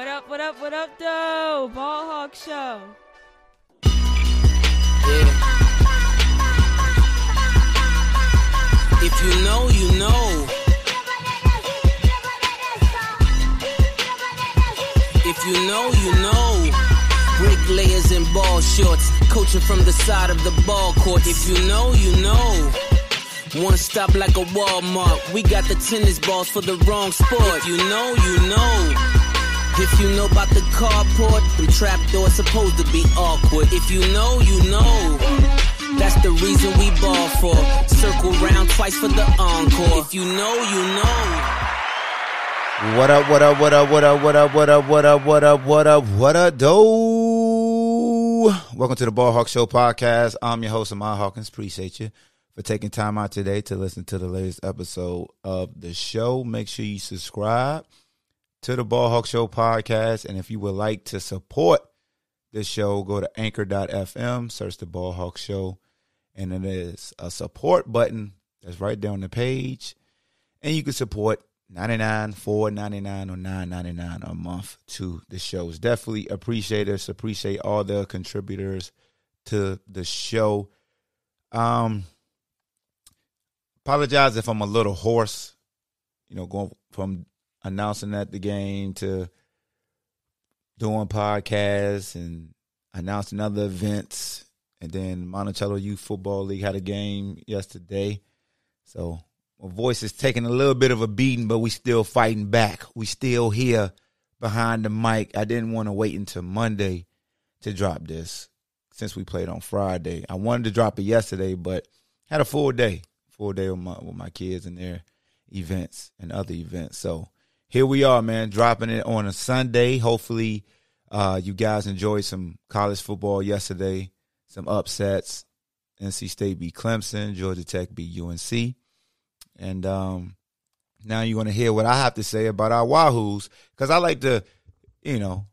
What up, what up, what up, though? Ball Hawk Show. If you know, you know. If you know, you know. Bricklayers in ball shorts, coaching from the side of the ball court. If you know, you know. One stop like a Walmart. We got the tennis balls for the wrong sport. If you know, you know. If you know about the carport, them trapdoors supposed to be awkward. If you know, you know. That's the reason we ball for. Circle round twice for the encore. If you know, you know. What up, what up, what up, what up, what up, what up, what up, what up, what up, what up, do? Welcome to the Ball Hawk Show podcast. I'm your host, Ahmad Hawkins. Appreciate you for taking time out today to listen to the latest episode of the show. Make sure you subscribe to the Ball Hawk Show podcast. And if you would like to support this show, go to anchor.fm, search the Ball Hawk Show, and it is a support button that's right there on the page. And you can support 99 4.99 or 9.99 a month to the shows. Definitely appreciate us, appreciate all the contributors to the show. Um apologize if I'm a little hoarse, you know, going from announcing at the game to doing podcasts and announcing other events. And then Monticello Youth Football League had a game yesterday. So my voice is taking a little bit of a beating, but we still fighting back. We still here behind the mic. I didn't want to wait until Monday to drop this since we played on Friday. I wanted to drop it yesterday, but had a full day, full day with my with my kids and their events and other events. So here we are, man, dropping it on a Sunday. Hopefully, uh, you guys enjoyed some college football yesterday, some upsets. NC State beat Clemson, Georgia Tech beat UNC. And um, now you're going to hear what I have to say about our Wahoos because I like to, you know,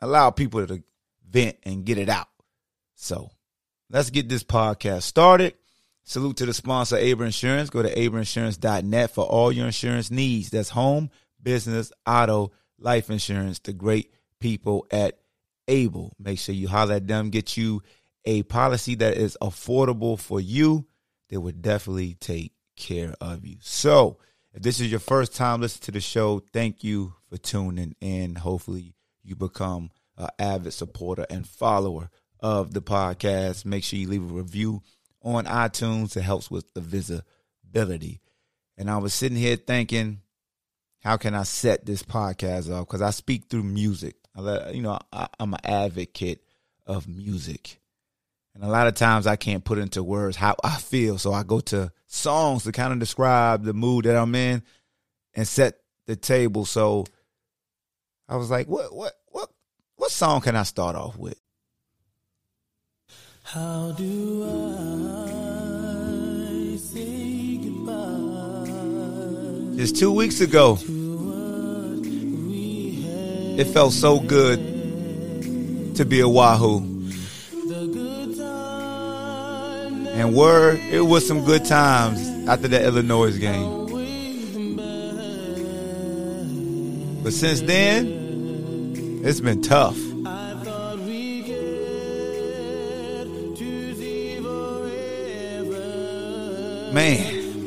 allow people to vent and get it out. So let's get this podcast started. Salute to the sponsor, Able Insurance. Go to ableinsurance.net for all your insurance needs. That's home, business, auto, life insurance. The great people at Able. Make sure you holler at them. Get you a policy that is affordable for you. They would definitely take care of you. So, if this is your first time listening to the show, thank you for tuning in. Hopefully, you become an avid supporter and follower of the podcast. Make sure you leave a review on iTunes. It helps with the visibility. And I was sitting here thinking, how can I set this podcast up? Because I speak through music. I let, you know, I, I'm an advocate of music. And a lot of times I can't put into words how I feel. So I go to songs to kind of describe the mood that I'm in and set the table. So I was like, what what what what song can I start off with? How do I say goodbye? Just two weeks ago, it felt so good to be a Wahoo. And word, it was some good times after the Illinois game. But since then, it's been tough. Man.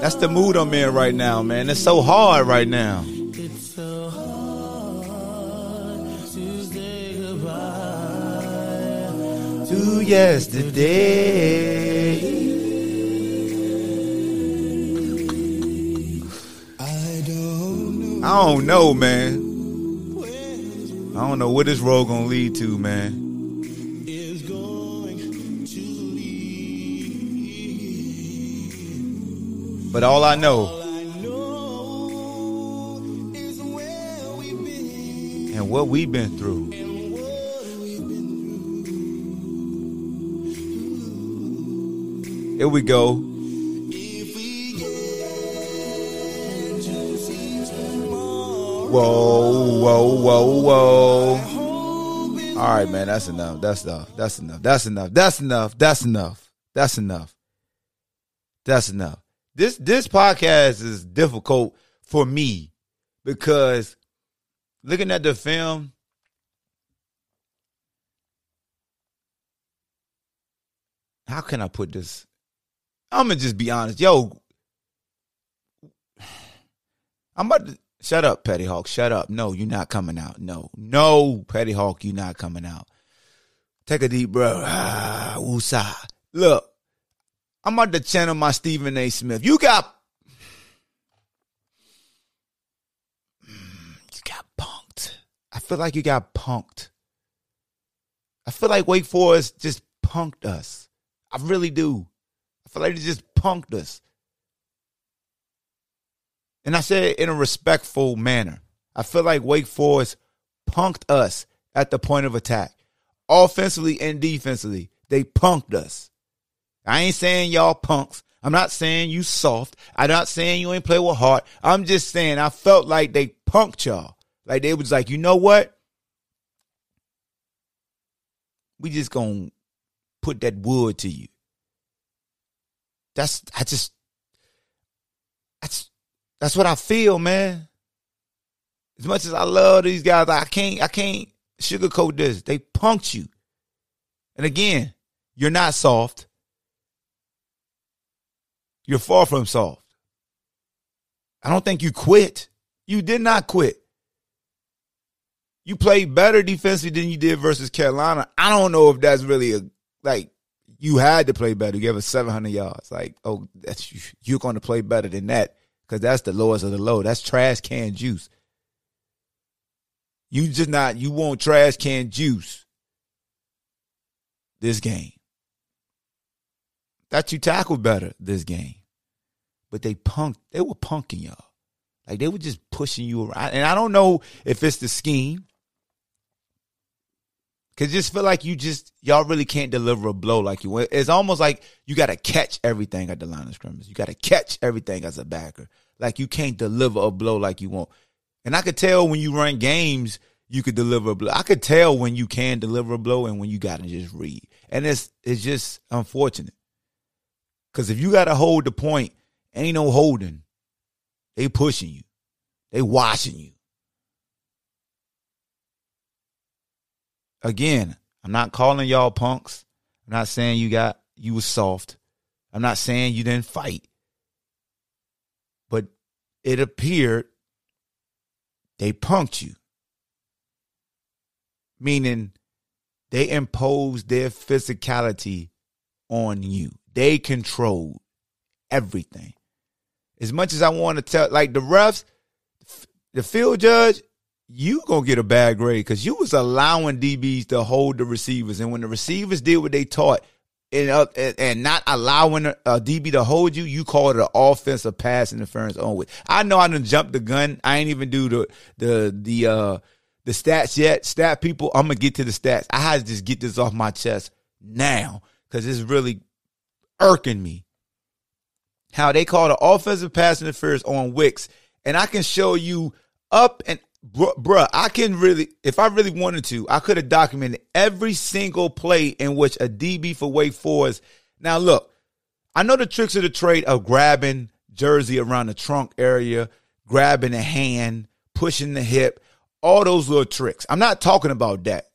That's the mood I'm in right now, man. It's so hard right now. It's so hard to say goodbye to yesterday. I don't know, man. I don't know what this road gonna lead to, man. But all I know, is where we've been and what we've been through. Here we go. Whoa, whoa, whoa, whoa. All right, man, that's enough. That's enough. That's enough. That's enough. That's enough. That's enough. That's enough. That's enough. This this podcast is difficult for me because looking at the film, how can I put this? I'm gonna just be honest, yo. I'm about to shut up, Petty Hawk. Shut up. No, you're not coming out. No, no, Petty Hawk, you're not coming out. Take a deep breath. Ah. Look, I'm about to channel my Stephen A. Smith. You got you got punked. I feel like you got punked. I feel like Wake Forest just punked us. I really do. I feel like they just punked us. And I say it in a respectful manner. I feel like Wake Forest punked us at the point of attack. Offensively and defensively, they punked us. I ain't saying y'all punks. I'm not saying you soft. I'm not saying you ain't play with heart. I'm just saying I felt like they punked y'all. Like they was like, you know what? We just gonna put that wood to you. That's I just that's that's what I feel, man. As much as I love these guys, I can't I can't sugarcoat this. They punked you. And again, you're not soft. You're far from soft. I don't think you quit. You did not quit. You played better defensively than you did versus Carolina. I don't know if that's really a like you had to play better. You gave us 700 yards. Like, oh, that's you're going to play better than that because that's the lowest of the low. That's trash can juice. You just not you want trash can juice this game. That you tackled better this game. But they punked, they were punking y'all. Like they were just pushing you around. And I don't know if it's the scheme. Cause just feel like you just y'all really can't deliver a blow like you want. It's almost like you gotta catch everything at the line of scrimmage. You gotta catch everything as a backer. Like you can't deliver a blow like you want. And I could tell when you run games, you could deliver a blow. I could tell when you can deliver a blow and when you gotta just read. And it's it's just unfortunate. Cause if you gotta hold the point, ain't no holding. They pushing you. They watching you. again, I'm not calling y'all punks. I'm not saying you got you was soft. I'm not saying you didn't fight. But it appeared they punked you. Meaning they imposed their physicality on you. They controlled everything. As much as I want to tell, like the refs, the field judge, you gonna get a bad grade because you was allowing DBs to hold the receivers, and when the receivers did what they taught, and uh, and not allowing a, a, DB to hold you, you call it an offensive pass interference on with. I know I didn't jump the gun. I ain't even do the the the uh the stats yet. Stat people, I'm gonna get to the stats. I had to just get this off my chest now because it's really irking me. How they call the offensive pass interference on Wicks, and I can show you up and bruh, I can really, if I really wanted to, I could have documented every single play in which a DB for Wake Forest. Now, look, I know the tricks of the trade of grabbing jersey around the trunk area, grabbing the hand, pushing the hip, all those little tricks. I'm not talking about that.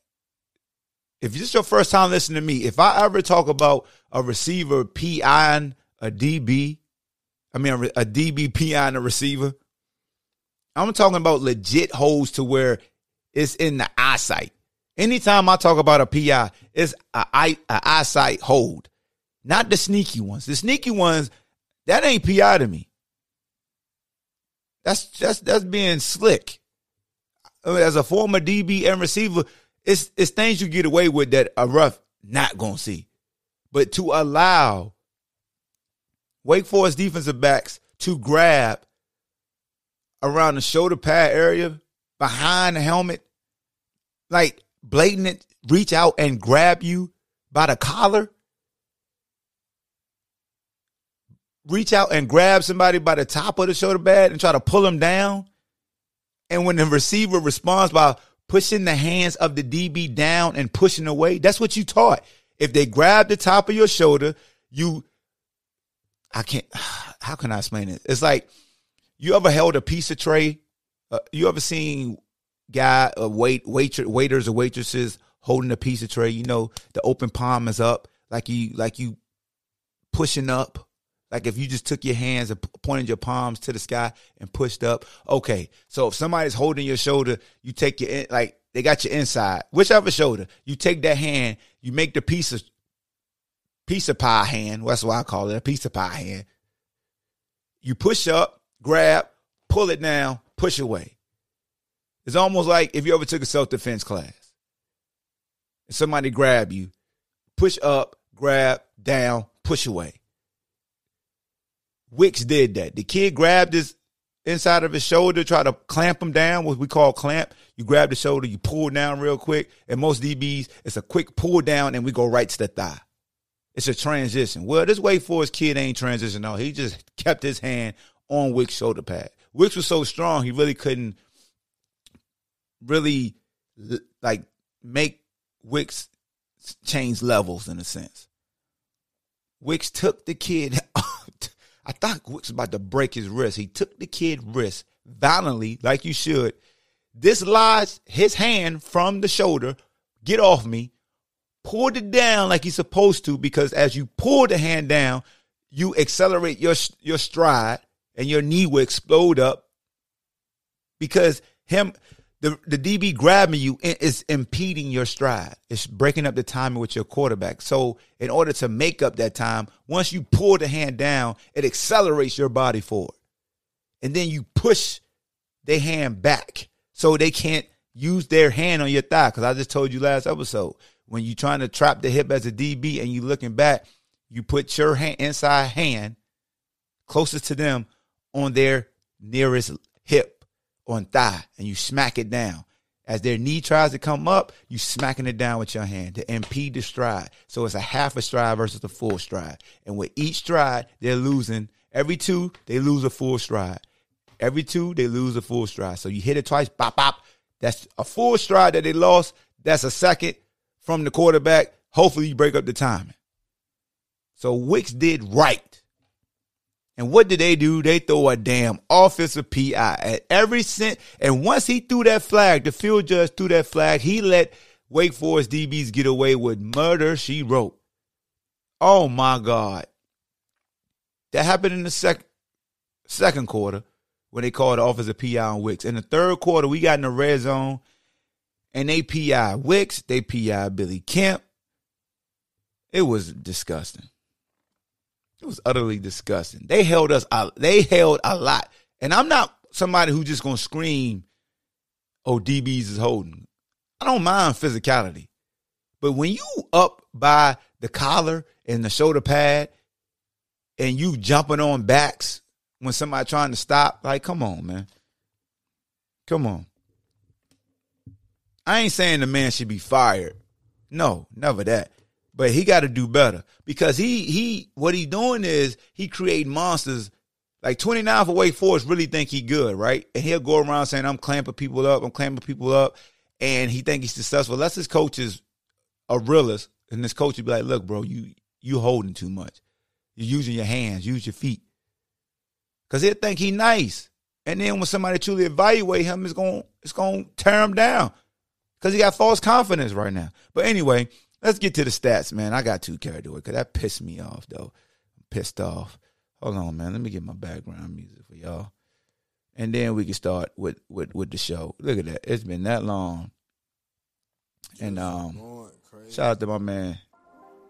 If this is your first time listening to me, if I ever talk about a receiver PIing a DB, I mean a, a DB PIing a receiver, I'm talking about legit holes to where it's in the eyesight. Anytime I talk about a PI, it's a, eye, a eyesight hold, not the sneaky ones. The sneaky ones, that ain't PI to me. That's that's that's being slick. As a former DB and receiver, it's it's things you get away with that a rough not gonna see. But to allow Wake Forest defensive backs to grab around the shoulder pad area, behind the helmet, like blatant reach out and grab you by the collar. Reach out and grab somebody by the top of the shoulder pad and try to pull them down. And when the receiver responds by pushing the hands of the DB down and pushing away, that's what you taught. If they grab the top of your shoulder, you, I can't, how can I explain it? It's like you ever held a pizza tray? Uh, you ever seen guy, uh, wait, wait, waiters or waitresses holding a pizza tray? You know, the open palm is up, like you, like you pushing up. Like if you just took your hands and pointed your palms to the sky and pushed up. Okay, so if somebody's holding your shoulder, you take your in, like they got your inside, whichever shoulder. You take that hand, you make the piece of piece of pie hand. That's what I call it, a piece of pie hand. You push up, grab, pull it down, push away. It's almost like if you ever took a self defense class and somebody grab you, push up, grab, down, push away. Wicks did that. The kid grabbed his inside of his shoulder, try to clamp him down, what we call clamp. You grab the shoulder, you pull down real quick. And most DBs, it's a quick pull down and we go right to the thigh. It's a transition. Well, this Wake Forest kid ain't transition. No, he just kept his hand on Wick's shoulder pad. Wicks was so strong, he really couldn't really like make Wicks change levels in a sense. Wicks took the kid. I thought Wicks about to break his wrist. He took the kid wrist violently, like you should. Dislodged his hand from the shoulder. Get off me. Pulled it down like he's supposed to because as you pull the hand down, you accelerate your your stride and your knee will explode up because him the, the DB grabbing you is impeding your stride. It's breaking up the timing with your quarterback. So in order to make up that time, once you pull the hand down, it accelerates your body forward. And then you push their hand back so they can't use their hand on your thigh. Because I just told you last episode, when you're trying to trap the hip as a DB and you looking back, you put your hand inside hand closest to them on their nearest hip on thigh and you smack it down. As their knee tries to come up, you smacking it down with your hand to impede the stride. So it's a half a stride versus a full stride. And with each stride, they're losing. Every two, they lose a full stride. Every two, they lose a full stride. So you hit it twice, bop, bop. That's a full stride that they lost. That's a second from the quarterback. Hopefully you break up the timing. So Wicks did right. And what did they do? They throw a damn offensive PI at every cent. And once he threw that flag, the field judge threw that flag, he let Wake Forest DBs get away with murder, she wrote. Oh my God. That happened in the sec- second quarter when they called the offensive PI on Wicks. In the third quarter, we got in the red zone and they PI Wicks, they PI Billy Kemp. It was disgusting. It was utterly disgusting. They held us. They held a lot, and I'm not somebody who's just gonna scream, "Oh, DBs is holding." I don't mind physicality, but when you up by the collar and the shoulder pad, and you jumping on backs when somebody trying to stop, like, come on, man, come on. I ain't saying the man should be fired. No, never that but he got to do better because he he what he doing is he create monsters. Like 29 for Wake Forest really think he good, right? And he'll go around saying, I'm clamping people up, I'm clamping people up, and he think he's successful. Unless his coach is a realist, and this coach would be like, look, bro, you you holding too much. You're using your hands, use your feet. Cause he'll think he nice. And then when somebody truly evaluate him, it's going it's gonna tear him down. Cause he got false confidence right now. But anyway, Let's get to the stats, man. I got too carried away because that pissed me off, though. I'm pissed off. Hold on, man. Let me get my background music for y'all. And then we can start with, with, with the show. Look at that. It's been that long. And um, shout out to my man,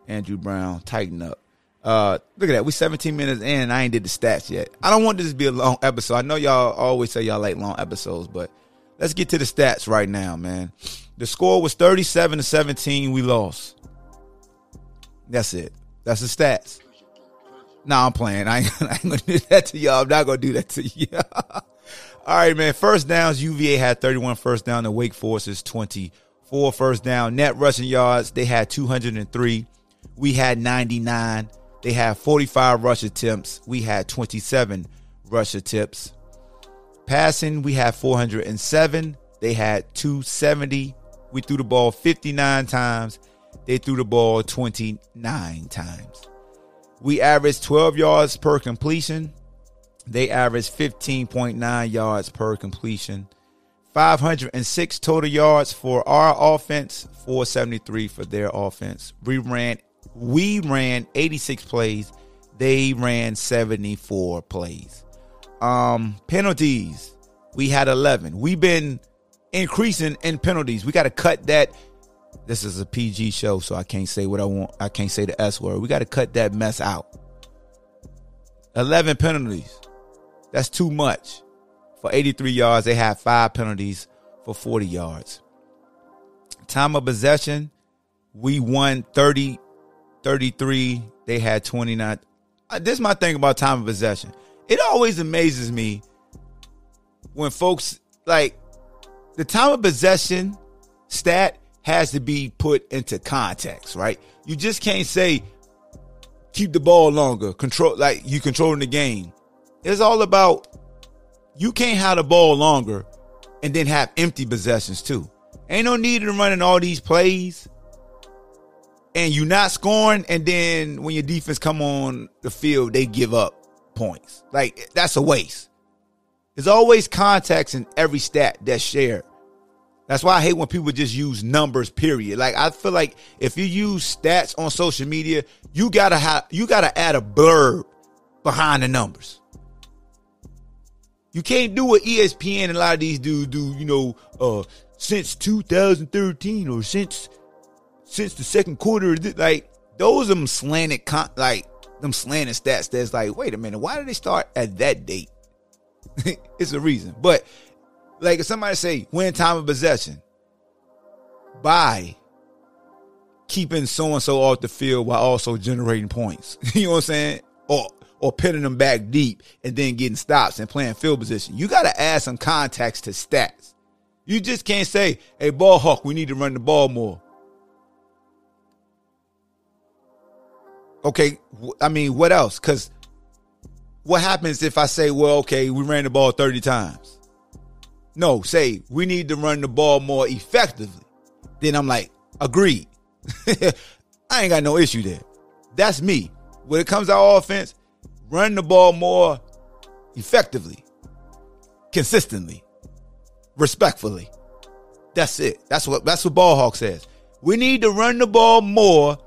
Andrew Brown. Tighten up. Uh, look at that. We 17 minutes in. I ain't did the stats yet. I don't want this to be a long episode. I know y'all always say y'all like long episodes, but let's get to the stats right now, man. The score was 37 to 17. We lost. That's it. That's the stats. Nah, I'm playing. I ain't, ain't gonna do that to y'all. I'm not gonna do that to y'all. All right, man. First downs, UVA had 31 first down. The Wake Forest is 24 first down. Net rushing yards, they had 203. We had 99. They had 45 rush attempts. We had 27 rush attempts. Passing, we had 407. They had 270. We threw the ball 59 times. They threw the ball 29 times. We averaged 12 yards per completion. They averaged 15.9 yards per completion. 506 total yards for our offense, 473 for their offense. We ran we ran 86 plays. They ran 74 plays. Um penalties. We had 11. We've been increasing in penalties. We got to cut that this is a PG show, so I can't say what I want. I can't say the S word. We got to cut that mess out. 11 penalties. That's too much. For 83 yards, they had five penalties for 40 yards. Time of possession, we won 30, 33. They had 29. Uh, this is my thing about time of possession. It always amazes me when folks like the time of possession stat has to be put into context, right? You just can't say keep the ball longer, control like you controlling the game. It's all about you can't have the ball longer and then have empty possessions too. Ain't no need in running all these plays and you not scoring and then when your defense come on the field they give up points. Like that's a waste. There's always context in every stat that's shared. That's why I hate when people just use numbers, period. Like I feel like if you use stats on social media, you gotta have you gotta add a blurb behind the numbers. You can't do what ESPN and a lot of these dudes do, you know, uh, since 2013 or since since the second quarter. Like those them slanted, con- like them slanting stats. That's like, wait a minute, why did they start at that date? it's a reason, but like if somebody say win time of possession by keeping so and so off the field while also generating points. you know what I'm saying? Or or pinning them back deep and then getting stops and playing field position. You got to add some context to stats. You just can't say, "Hey, ball hawk, we need to run the ball more." Okay, I mean, what else? Because what happens if I say, "Well, okay, we ran the ball 30 times." No, say we need to run the ball more effectively. Then I'm like, agreed. I ain't got no issue there. That's me. When it comes to our offense, run the ball more effectively, consistently, respectfully. That's it. That's what that's what Ballhawk says. We need to run the ball more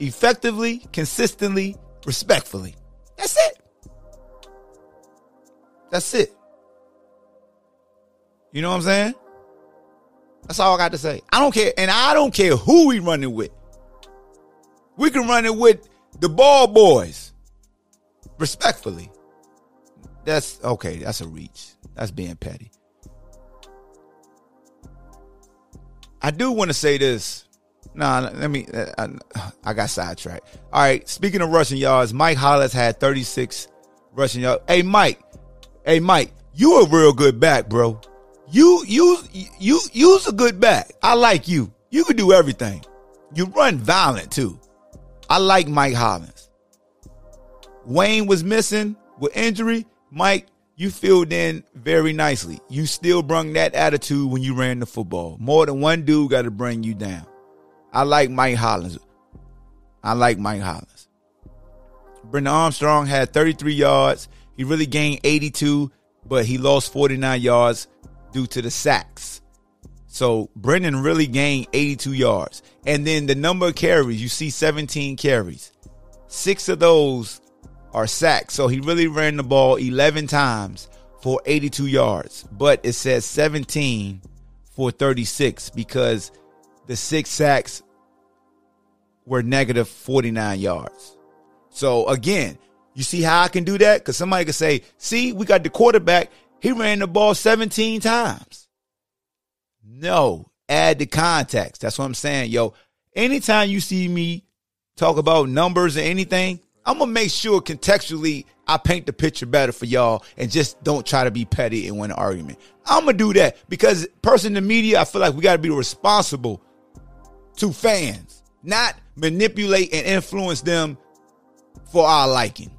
effectively, consistently, respectfully. That's it. That's it. You know what I'm saying? That's all I got to say. I don't care, and I don't care who we running with. We can run it with the ball boys. Respectfully. That's okay, that's a reach. That's being petty. I do want to say this. Nah, let me. I, I got sidetracked. All right. Speaking of rushing yards, Mike Hollins had 36 rushing yards. Hey, Mike. Hey, Mike. You a real good back, bro. You you you you's a good back. I like you. You can do everything. You run violent too. I like Mike Hollins. Wayne was missing with injury. Mike, you filled in very nicely. You still brung that attitude when you ran the football. More than one dude got to bring you down. I like Mike Hollins. I like Mike Hollins. Brennan Armstrong had 33 yards. He really gained 82, but he lost 49 yards due to the sacks. So Brennan really gained 82 yards. And then the number of carries, you see 17 carries. Six of those are sacks. So he really ran the ball 11 times for 82 yards. But it says 17 for 36 because the six sacks were negative 49 yards. So again, you see how I can do that? Because somebody could say, see, we got the quarterback. He ran the ball 17 times. No, add the context. That's what I'm saying. Yo, anytime you see me talk about numbers or anything, I'm gonna make sure contextually I paint the picture better for y'all and just don't try to be petty and win an argument. I'm gonna do that because person in the media, I feel like we gotta be responsible to fans, not manipulate and influence them for our liking.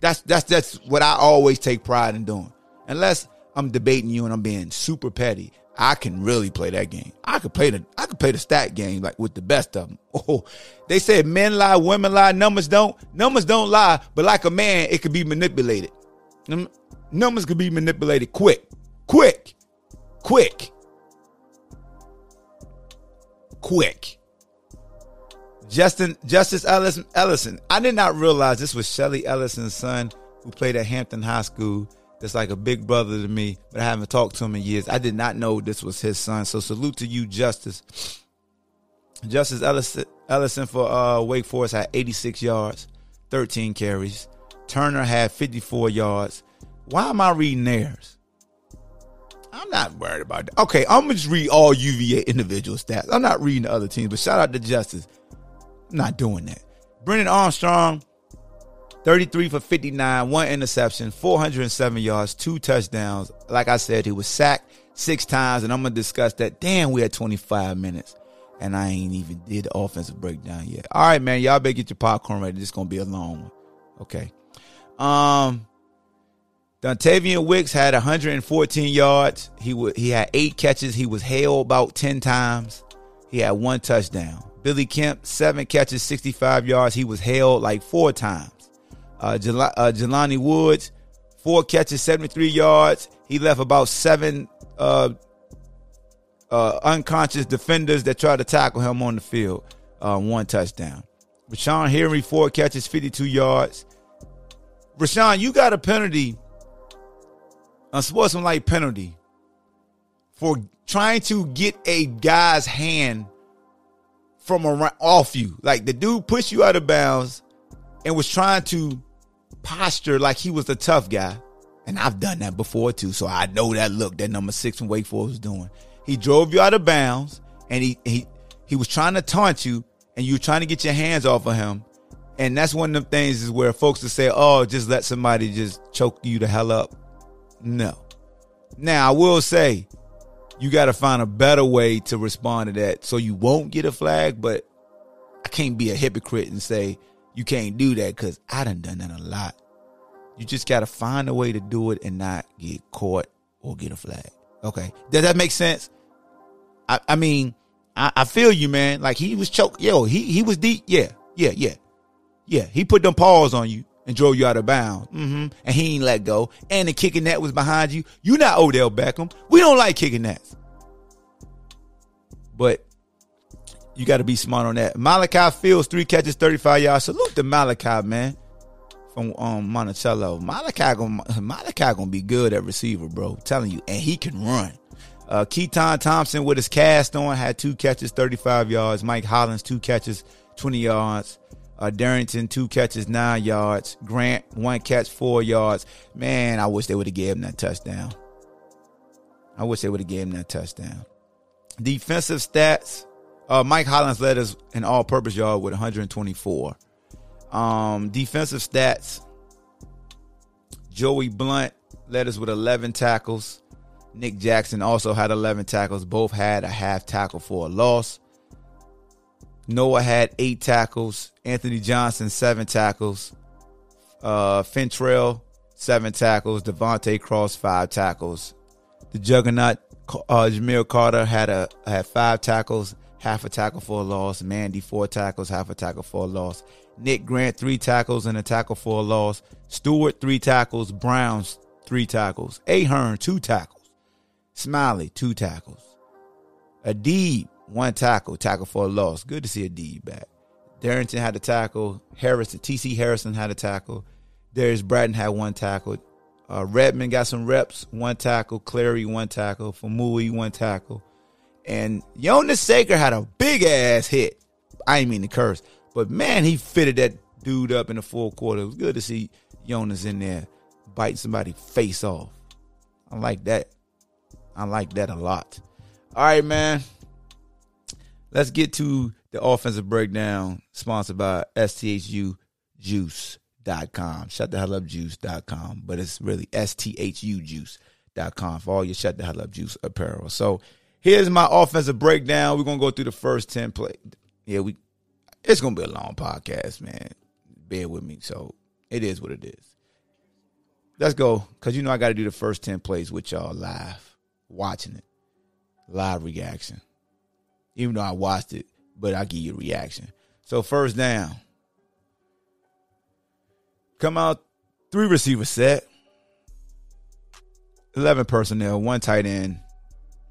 That's that's that's what I always take pride in doing. Unless I'm debating you and I'm being super petty, I can really play that game. I could play the I could play the stat game like with the best of them. Oh, they said men lie, women lie, numbers don't. Numbers don't lie, but like a man, it could be manipulated. Numbers could be manipulated quick, quick, quick, quick. Justin Justice Ellison, Ellison. I did not realize this was Shelly Ellison's son who played at Hampton High School that's like a big brother to me, but I haven't talked to him in years. I did not know this was his son. So salute to you, Justice. Justice Ellison, Ellison for uh, Wake Forest had 86 yards, 13 carries. Turner had 54 yards. Why am I reading theirs? I'm not worried about that. Okay, I'm gonna just read all UVA individual stats. I'm not reading the other teams, but shout out to Justice. I'm not doing that. Brennan Armstrong, 33 for 59, one interception, 407 yards, two touchdowns. Like I said, he was sacked six times, and I'm gonna discuss that. Damn, we had 25 minutes, and I ain't even did the offensive breakdown yet. All right, man, y'all better get your popcorn ready. This is gonna be a long one. Okay. Um, Dontayvion Wicks had 114 yards. He would he had eight catches. He was hailed about 10 times. He had one touchdown. Billy Kemp, seven catches, 65 yards. He was hailed like four times. Uh, Jel- uh, Jelani Woods, four catches, 73 yards. He left about seven uh, uh, unconscious defenders that tried to tackle him on the field. Uh, one touchdown. Ra'Shaun Henry, four catches, 52 yards. Ra'Shaun, you got a penalty, a sportsmanlike penalty, for trying to get a guy's hand from around off you. Like the dude pushed you out of bounds and was trying to posture like he was a tough guy. And I've done that before too. So I know that look that number six from Wake Forest was doing. He drove you out of bounds and he he he was trying to taunt you and you were trying to get your hands off of him. And that's one of them things is where folks will say, oh, just let somebody just choke you the hell up. No. Now I will say you got to find a better way to respond to that so you won't get a flag, but I can't be a hypocrite and say, you can't do that because I done done that a lot. You just got to find a way to do it and not get caught or get a flag. Okay. Does that make sense? I, I mean, I, I feel you, man. Like he was choked. Yo, he, he was deep. Yeah. Yeah. Yeah. Yeah. He put them paws on you and drove you out of bounds. Mm-hmm. And he ain't let go. And the kicking net was behind you. You not Odell Beckham. We don't like kicking nets. But you got to be smart on that. Malachi Fields, three catches, 35 yards. Salute to Malachi, man, from um, Monticello. Malachi gonna, Malachi gonna be good at receiver, bro. I'm telling you. And he can run. Uh, Keytaon Thompson with his cast on had two catches, 35 yards. Mike Hollins, two catches, 20 yards. Uh, Darrington, two catches, nine yards. Grant, one catch, four yards. Man, I wish they would have gave him that touchdown. I wish they would have gave him that touchdown. Defensive stats. Uh, Mike Hollins led us in all-purpose yard with 124. Um, defensive stats. Joey Blount led us with 11 tackles. Nick Jackson also had 11 tackles. Both had a half tackle for a loss. Noah had eight tackles. Anthony Johnson, seven tackles. Uh, Fentrell, seven tackles. De'Vante Cross, five tackles. The juggernaut, uh, Carter, had a had five tackles half a tackle for a loss. Mandy, four tackles, half a tackle for a loss. Nick Grant, three tackles and a tackle for a loss. Stewart, three tackles. Browns, three tackles. Ahern, two tackles. Smiley, two tackles. Adib, one tackle, tackle for a loss. Good to see Adib back. Darrington had a tackle. Harrison, TC Harrison had a tackle. Darius Bratton had one tackle. Uh, Redmond got some reps, one tackle. Clary, one tackle. Faumui, one tackle. And Jonas Sanker had a big ass hit. I ain't mean to curse, but man, he fitted that dude up in the fourth quarter. It was good to see Jonas in there biting somebody face off. I like that. I like that a lot. All right, man. Let's get to the offensive breakdown sponsored by STHU juice.com. Shut the hell up juice.com. But it's really S T H U juice.com for all your shut the hell up juice apparel. So here's my offensive breakdown. We're gonna go through the first 10 play. Yeah, we it's gonna be a long podcast, man. Bear with me. So it is what it is. Let's go. Cause you know I gotta do the first 10 plays with y'all live, watching it. Live reaction. Even though I watched it, but I'll give you a reaction. So first down. Come out, three receiver set. 11 personnel, one tight end,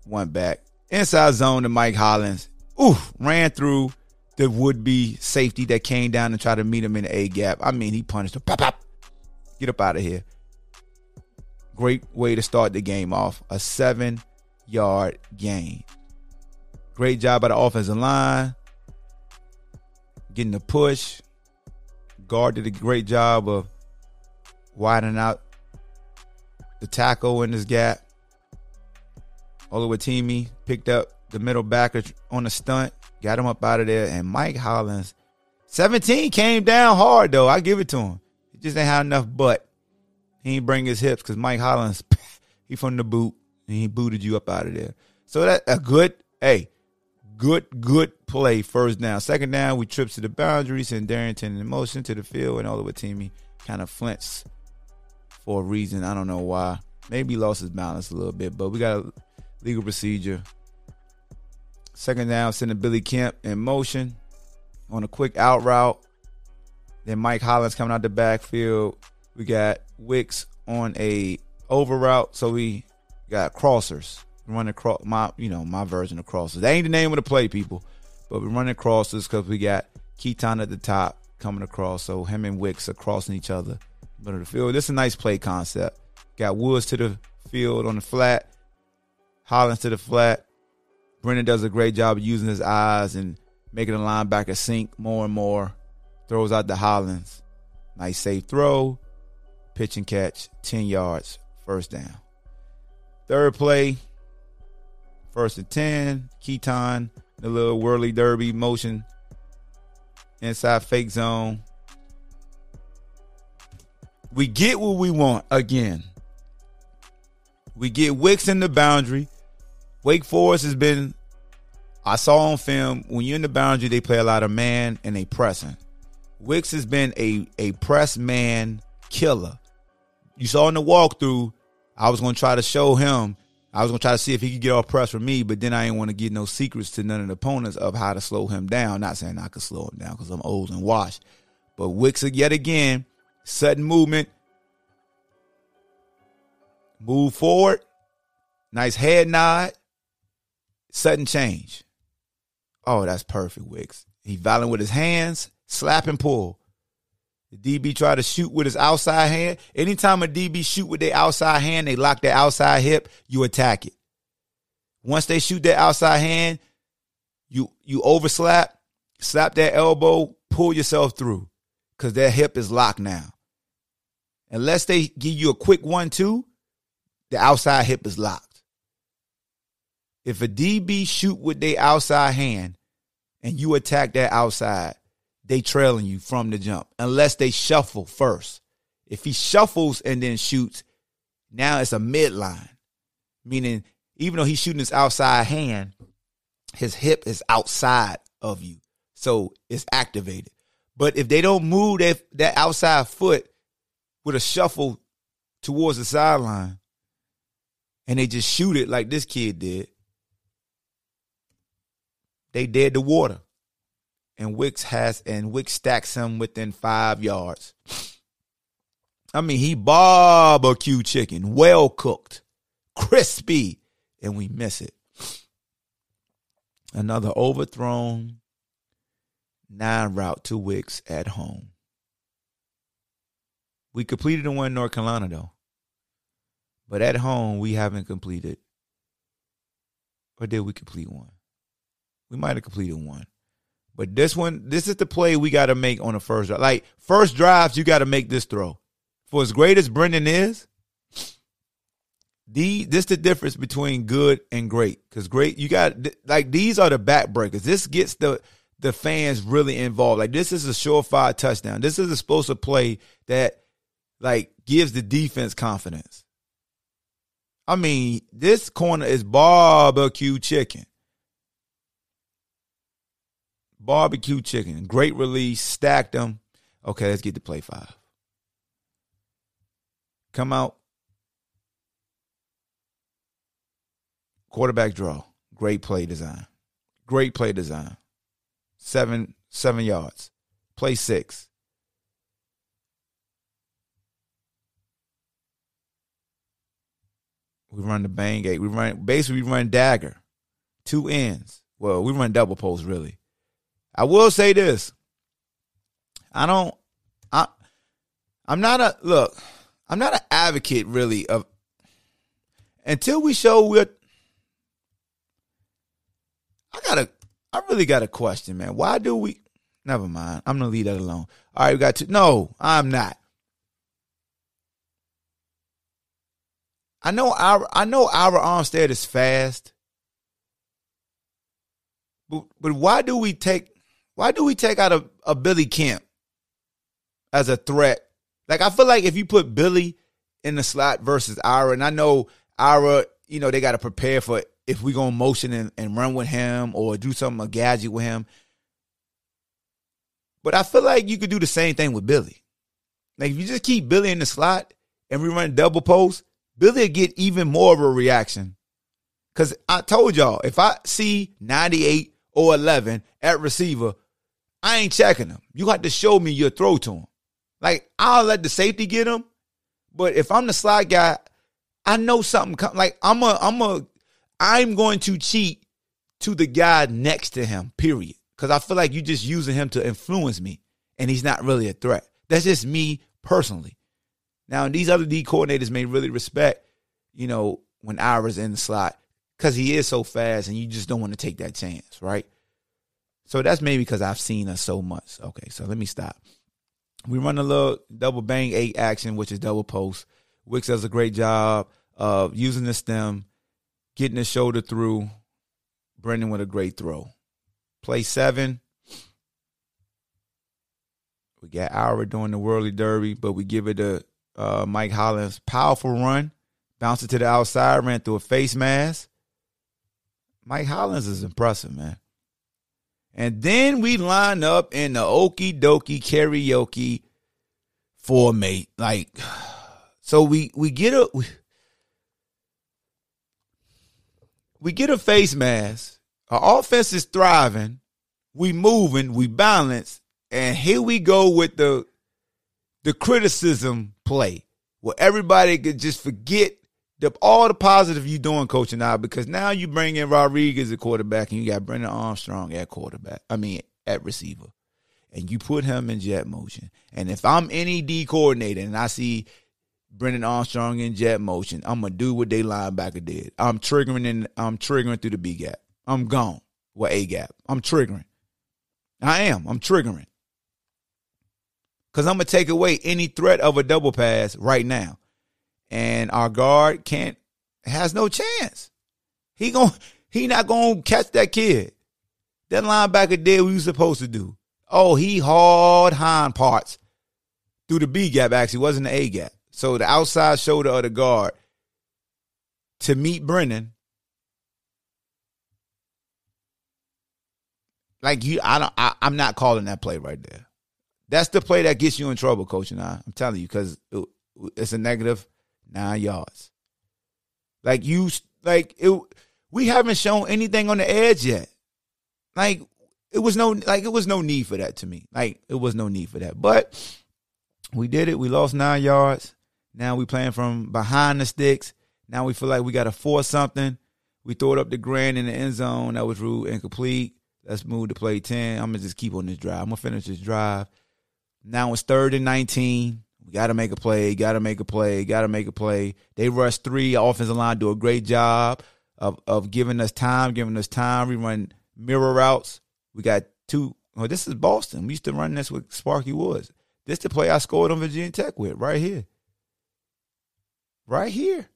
one back. Inside zone to Mike Hollins. Oof, ran through the would be safety that came down and tried to meet him in the A gap. I mean, he punished him. Pop, pop. Get up out of here. Great way to start the game off. A seven yard gain. Great job by the offensive line. Getting the push. Guard did a great job of widening out the tackle in this gap. Oluwatimi picked up the middle backer on the stunt, got him up out of there, and Mike Hollins, 17 came down hard though. I give it to him. He just ain't had enough butt. He ain't bring his hips because Mike Hollins, he from the boot and he booted you up out of there. So that a good, hey, good, good play. First down, second down, we trips to the boundary, send Darrington in motion to the field, and Oluwatimi kind of flinched for a reason. I don't know why. Maybe lost his balance a little bit, but we got a legal procedure. Second down, sending Billy Kemp in motion on a quick out route. Then Mike Hollins coming out the backfield. We got Wicks on a over route. So we got crossers running across my, you know, my version of crosses. That ain't the name of the play, people, but we're running crossers because we got Keytaon at the top coming across. So him and Wicks are crossing each other middle of the field. This is a nice play concept. Got Woods to the field on the flat, Hollins to the flat. Brennan does a great job of using his eyes and making the linebacker sink more and more. Throws out to Hollins. Nice safe throw. Pitch and catch. 10 yards. First down. Third play. First and 10. Keytaon. The little whirly derby motion. Inside fake zone. We get what we want again. We get Wicks in the boundary. Wake Forest has been, I saw on film, when you're in the boundary, they play a lot of man and they pressing. Wicks has been a, a press man killer. You saw in the walkthrough, I was going to try to show him, I was to try to see if he could get off press from me, but then I didn't want to get no secrets to none of the opponents of how to slow him down. Not saying I could slow him down because I'm old and washed. But Wicks, yet again, sudden movement, move forward, nice head nod, sudden change. Oh, that's perfect, Wicks. He violent with his hands, slap and pull. The DB try to shoot with his outside hand. Anytime a DB shoot with their outside hand, they lock their outside hip, you attack it. Once they shoot their outside hand, you you overslap, slap that elbow, pull yourself through. Cause that hip is locked now. Unless they give you a quick one two, the outside hip is locked. If a DB shoot with their outside hand and you attack that outside, they trailing you from the jump unless they shuffle first. If he shuffles and then shoots, now it's a midline, meaning even though he's shooting his outside hand, his hip is outside of you, so it's activated. But if they don't move that that outside foot with a shuffle towards the sideline, and they just shoot it like this kid did, they dead the water. And Wicks has and Wicks stacks him within five yards. I mean, he barbecue chicken, well cooked, crispy, and we miss it. Another overthrown nine route to Wicks at home. We completed the one in North Carolina though. But at home, we haven't completed. Or did we complete one? We might have completed one. But this one, this is the play we got to make on the first drive. Like, first drives, you got to make this throw. For as great as Brennan is, the this is the difference between good and great. Because great, you got like these are the backbreakers. This gets the the fans really involved. Like this is a surefire touchdown. This is a supposed to play that like gives the defense confidence. I mean, this corner is barbecue chicken. Barbecue chicken. Great release. Stacked them. Okay, let's get to play five. Come out. Quarterback draw. Great play design. Great play design. Seven seven yards. Play six. We run the bang eight. We run basically we run dagger. Two ends. Well, we run double post really. I will say this. I don't I I'm not a look, I'm not an advocate really of until we show we're I gotta I really got a question, man. Why do we never mind. I'm gonna leave that alone. All right, we got to no, I'm not. I know our I know our Armstead is fast. But but why do we take why do we take out a, a Billy Kemp as a threat? Like I feel like if you put Billy in the slot versus Ira, and I know Ira, you know, they gotta prepare for if we gonna motion and, and run with him or do something a gadget with him. But I feel like you could do the same thing with Billy. Like if you just keep Billy in the slot and we run double post, Billy will get even more of a reaction. Cause I told y'all, if I see 98 or 11 at receiver, I ain't checking him. You got to show me your throw to him. Like I'll let the safety get him, but if I'm the slot guy, I know something come. Like I'm a, I'm a, I'm going to cheat to the guy next to him. Period. Because I feel like you're just using him to influence me, and he's not really a threat. That's just me personally. Now, these other D coordinators may really respect, you know, when Ira's in the slot because he is so fast and you just don't want to take that chance, right? So that's maybe because I've seen us so much. Okay, so let me stop. We run a little double bang eight action, which is double post. Wicks does a great job of using the stem, getting the shoulder through. Brennan with a great throw. Play seven. We got Ira doing the whirly derby, but we give it to uh, Mike Hollins. Powerful run. Bounced it to the outside, ran through a face mask. Mike Hollins is impressive, man. And then we line up in the okie dokie karaoke formate. Like, so we we get a we, we get a face mask. Our offense is thriving. We moving, we balance, and here we go with the the criticism play where everybody could just forget the, all the positive you doing coaching now because now you bring in Rodriguez at quarterback and you got Brennan Armstrong at quarterback. I mean at receiver. And you put him in jet motion. And if I'm any D coordinator and I see Brennan Armstrong in jet motion, I'm gonna do what they linebacker did. I'm triggering in I'm triggering through the B gap. I'm gone. With A gap. I'm triggering. I am. I'm triggering. Cause I'm gonna take away any threat of a double pass right now and our guard can't has no chance. He going he not gonna catch that kid. That linebacker did what he was supposed to do. Oh, he hauled hind parts through the B gap. Actually, wasn't the A gap. So the outside shoulder of the guard to meet Brennan. Like you, I don't. I, I'm not calling that play right there. That's the play that gets you in trouble, coach. And I, I'm telling you, because it, it's a negative nine yards. Like you, like it. We haven't shown anything on the edge yet. Like it was no, like it was no need for that to me. Like it was no need for that. But we did it. We lost nine yards. Now we playing from behind the sticks. Now we feel like we got to force something. We throw it up the grand in the end zone. That was rude, incomplete. Let's move to play 10. I'm to just keep on this drive. I'm to finish this drive. Now it's third and 19. We got to make a play. Got to make a play. Got to make a play. They rush three. Offensive line do a great job of of giving us time, giving us time. We run mirror routes. We got two. Oh, this is Boston. We used to run this with Sparky Woods. This the play I scored on Virginia Tech with right here. Right here.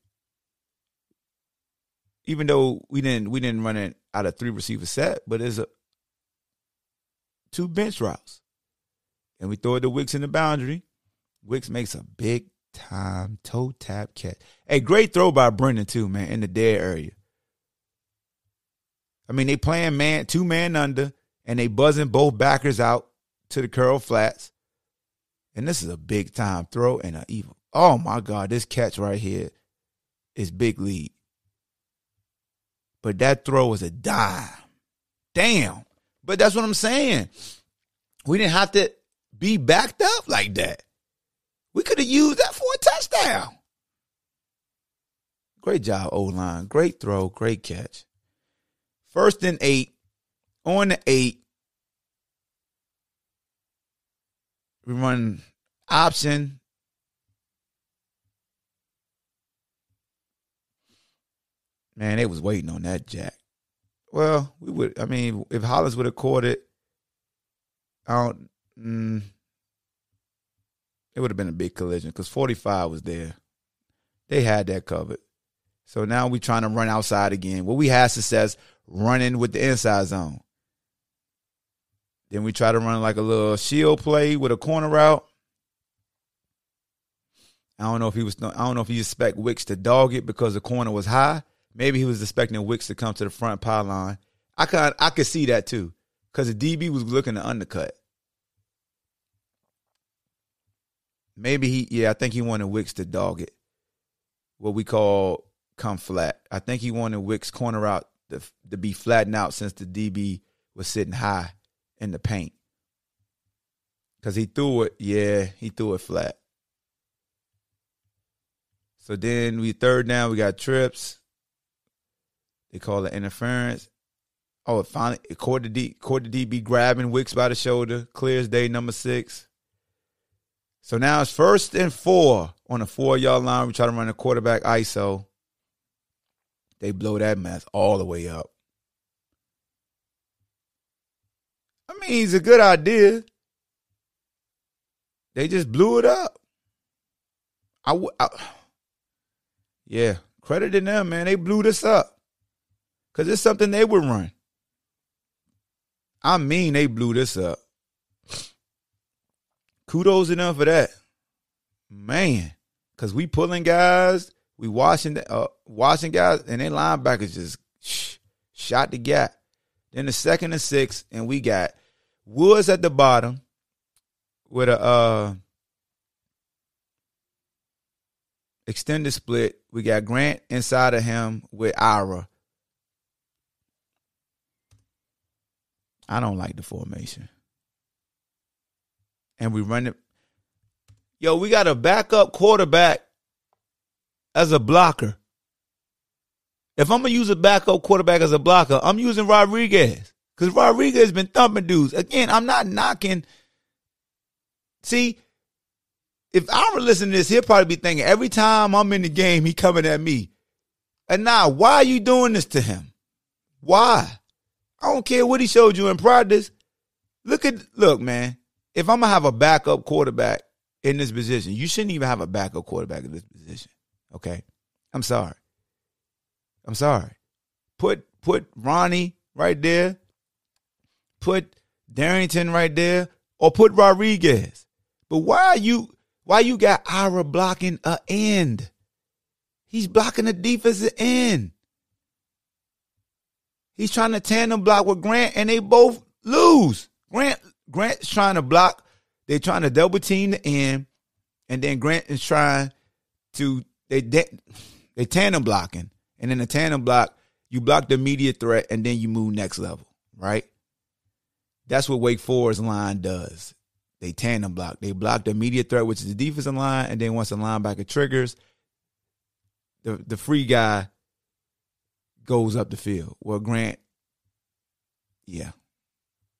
Even though we didn't we didn't run it out of three receiver set, but it's a two bench routes. And we throw it to Wicks in the boundary. Wicks makes a big time toe tap catch. A great throw by Brennan too, man, in the dead area. I mean, they playing man two man under, and they buzzing both backers out to the curl flats. And this is a big time throw and a evil. Oh my God, this catch right here is big lead. But that throw was a dime. Damn. But that's what I'm saying. We didn't have to be backed up like that. We could have used that for a touchdown. Great job, O line. Great throw. Great catch. First and eight. On the eight. We run option. Man, they was waiting on that jack. Well, we would. I mean, if Hollins would have caught it, I don't. Mm, it would have been a big collision because 45 was there. They had that covered. So now we're trying to run outside again. Well, we had success running with the inside zone. Then we try to run like a little shield play with a corner route. I don't know if he was. I don't know if he expect Wicks to dog it because the corner was high. Maybe he was expecting Wicks to come to the front pylon. I can I could see that too because the DB was looking to undercut. Maybe he, yeah, I think he wanted Wicks to dog it. What we call come flat. I think he wanted Wicks corner out to, to be flattened out since the DB was sitting high in the paint. Cause he threw it, yeah, he threw it flat. So then we third down, we got trips. They call it interference. Oh, it finally the D the DB grabbing Wicks by the shoulder. Clears day number six. So now it's first and four on the four yard line. We try to run a quarterback ISO. They blow that mess all the way up. I mean, it's a good idea. They just blew it up. I, I yeah, credit to them, man. They blew this up because it's something they would run. I mean, they blew this up kudos enough for that. Man, because we pulling guys, we washing uh, washing guys, and then linebackers just sh- shot the gap. Then the second and six, and we got Woods at the bottom with a uh, extended split. We got Grant inside of him with Ira. I don't like the formation and we run it. Yo, we got a backup quarterback as a blocker. If I'm gonna use a backup quarterback as a blocker, I'm using Rodriguez because Rodriguez has been thumping dudes. Again, I'm not knocking. See, if I were listening to this, he'll probably be thinking every time I'm in the game, he coming at me. And now, why are you doing this to him? Why? I don't care what he showed you in practice. Look at look, man if I'm gonna have a backup quarterback in this position, you shouldn't even have a backup quarterback in this position. Okay, I'm sorry. I'm sorry. Put put Ronnie right there. Put Darrington right there, or put Rodriguez. But why are you why you got Ira blocking a end? He's blocking the defensive end. He's trying to tandem block with Grant, and they both lose. Grant Grant's trying to block. They're trying to double team the end, and then Grant is trying to they they, tandem blocking, and then the tandem block you block the immediate threat, and then you move next level, right? That's what Wake Forest line does. They tandem block. They block the immediate threat, which is the defensive line, and then once the linebacker triggers, the the free guy goes up the field. Well, Grant, yeah,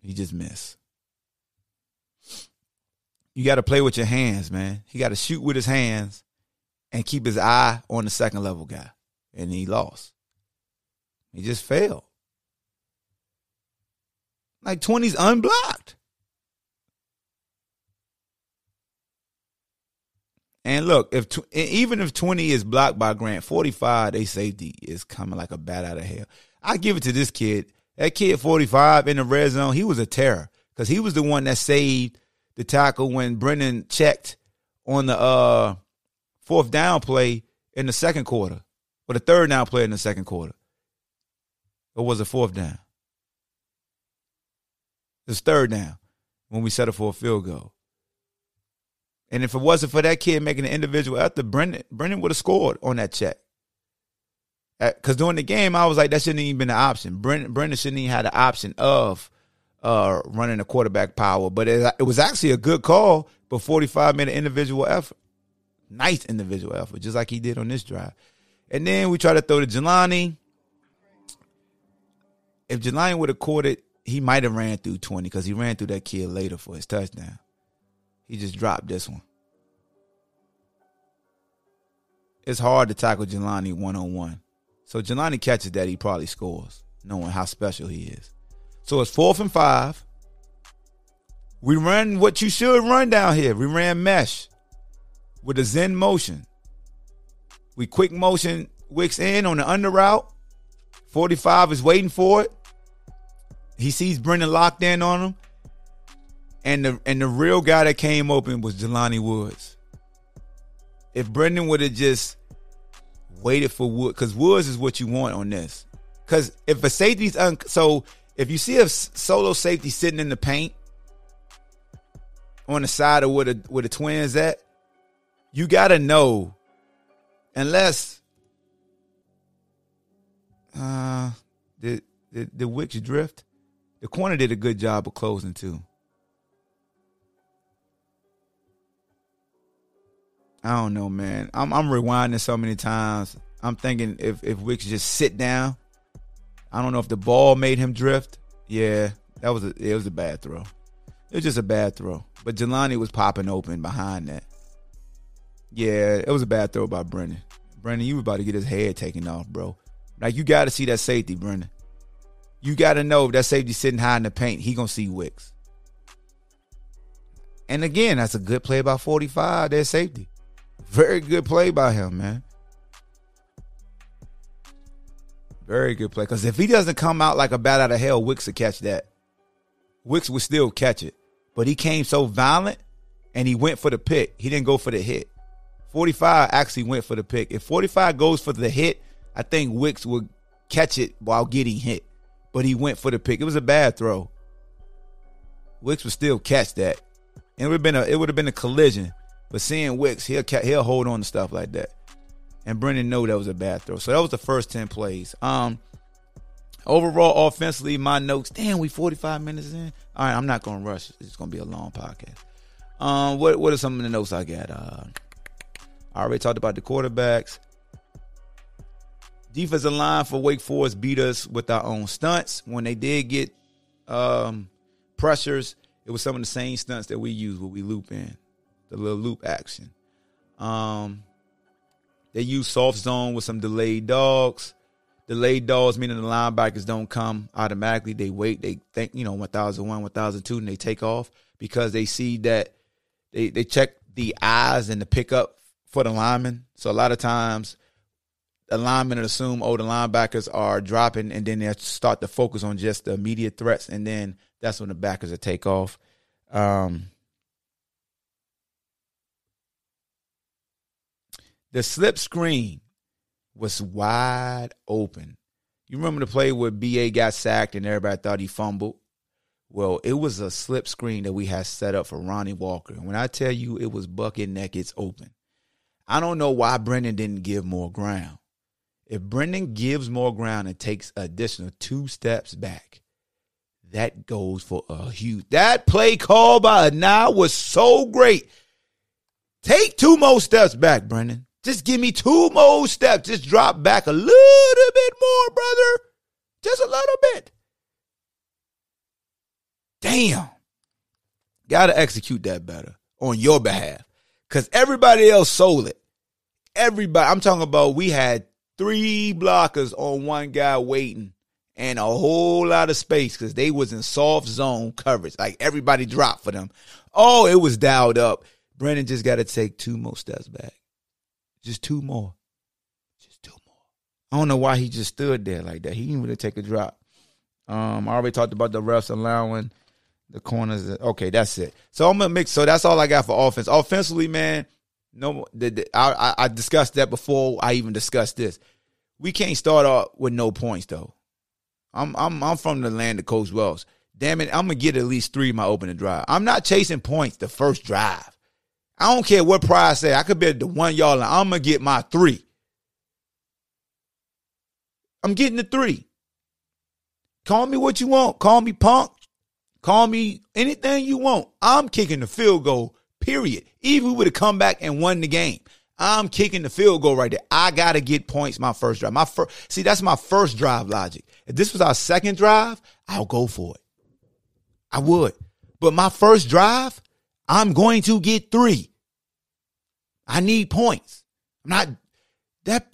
he just missed. You got to play with your hands, man. He got to shoot with his hands and keep his eye on the second level guy. And he lost. He just failed. Like 20's unblocked. And look, if even if 20 is blocked by Grant, 45, they safety is coming like a bat out of hell. I give it to this kid. That kid 45 in the red zone, he was a terror because he was the one that saved the tackle when Brennan checked on the uh, fourth down play in the second quarter, or the third down play in the second quarter. Or was it fourth down? It was third down when we settled for a field goal. And if it wasn't for that kid making an individual effort, Brennan, Brennan would have scored on that check. Because during the game, I was like, that shouldn't even been an option. Brennan, Brennan shouldn't even had the option of uh, running a quarterback power. But it, it was actually a good call, but 45 minute individual effort. Nice individual effort, just like he did on this drive. And then we try to throw to Jelani. If Jelani would have caught it, he might have ran through 20 because he ran through that kid later for his touchdown. He just dropped this one. It's hard to tackle Jelani one on one. So Jelani catches that, he probably scores, knowing how special he is. So it's fourth and five. We run what you should run down here. We ran mesh with a Zen motion. We quick motion Wicks in on the under route. 45 is waiting for it. He sees Brennan locked in on him. And the and the real guy that came open was Jelani Woods. If Brennan would have just waited for Wood, because Woods is what you want on this. Because if a safety's un, so if you see a solo safety sitting in the paint on the side of where the where the twins at, you gotta know, unless uh the the the Wicks drift, the corner did a good job of closing too. I don't know, man. I'm I'm rewinding so many times. I'm thinking if if Wicks just sit down. I don't know if the ball made him drift. Yeah, that was a it was a bad throw. It was just a bad throw. But Jelani was popping open behind that. Yeah, it was a bad throw by Brennan. Brennan, you were about to get his head taken off, bro. Like you got to see that safety, Brennan. You got to know if that safety sitting high in the paint, he gonna see Wicks. And again, that's a good play by 45. Their safety. Very good play by him, man. Very good play. Because if he doesn't come out like a bat out of hell, Wicks would catch that. Wicks would still catch it. But he came so violent and he went for the pick. He didn't go for the hit. 45 actually went for the pick. If 45 goes for the hit, I think Wicks would catch it while getting hit. But he went for the pick. It was a bad throw. Wicks would still catch that. And it would have been a it would have been a collision. But seeing Wicks, he'll he'll hold on to stuff like that. And Brennan knew that was a bad throw. So that was the first 10 plays. Um overall offensively, my notes, damn, we 45 minutes in. All right, I'm not gonna rush. It's gonna be a long podcast. Um, what what are some of the notes I got? Uh I already talked about the quarterbacks. Defensive line for Wake Forest beat us with our own stunts. When they did get um, pressures, it was some of the same stunts that we use when we loop in the little loop action. Um, they use soft zone with some delayed dogs. Delayed dogs meaning the linebackers don't come automatically. They wait. They think, you know, 1001, 1002, and they take off because they see that they, they check the eyes and the pickup for the linemen. So a lot of times the linemen assume, oh, the linebackers are dropping, and then they start to focus on just the immediate threats, and then that's when the backers will take off. Um, the slip screen was wide open. You remember the play where BA got sacked and everybody thought he fumbled? Well, it was a slip screen that we had set up for Ronnie Walker. And when I tell you it was bucket neck, it's open. I don't know why Brennan didn't give more ground. If Brennan gives more ground and takes additional two steps back, that goes for a huge. That play call by now was so great. Take two more steps back, Brennan. Just give me two more steps. Just drop back a little bit more, brother. Just a little bit. Damn. Got to execute that better on your behalf. Because everybody else sold it. Everybody, I'm talking about we had three blockers on one guy waiting and a whole lot of space because they was in soft zone coverage. Like everybody dropped for them. Oh, it was dialed up. Brennan just got to take two more steps back. Just two more. Just two more. I don't know why he just stood there like that. He didn't really take a drop. Um, I already talked about the refs allowing The corners. Okay, that's it. So I'm gonna mix. So that's all I got for offense. Offensively, man. No, the, the, I, I discussed that before I even discussed this. We can't start off with no points though. I'm I'm I'm from the land of Coach Wells. Damn it, I'm gonna get at least three in my opening drive. I'm not chasing points the first drive. I don't care what price say. I could be at the one yard line. I'm gonna get my three. I'm getting the three. Call me what you want. Call me punk. Call me anything you want. I'm kicking the field goal, period. Even if we would have come back and won the game. I'm kicking the field goal right there. I gotta get points my first drive. My first see, that's my first drive logic. If this was our second drive, I'll go for it. I would. But my first drive, I'm going to get three. I need points. I'm not that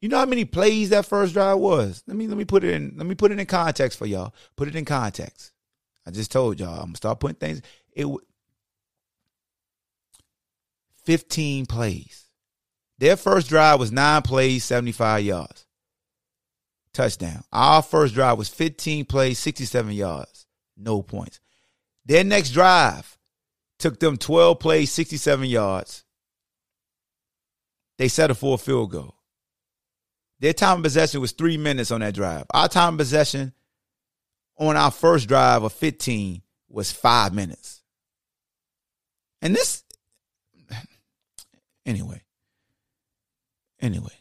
you know how many plays that first drive was? Let me let me put it in let me put it in context for y'all. Put it in context. I just told y'all I'm gonna start putting things. It was 15 plays. Their first drive was nine plays, 75 yards. Touchdown. Our first drive was 15 plays, 67 yards. No points. Their next drive took them 12 plays, 67 yards. They settled for a field goal. Their time of possession was three minutes on that drive. Our time of possession on our first drive of 15 was five minutes. And this, anyway, anyway,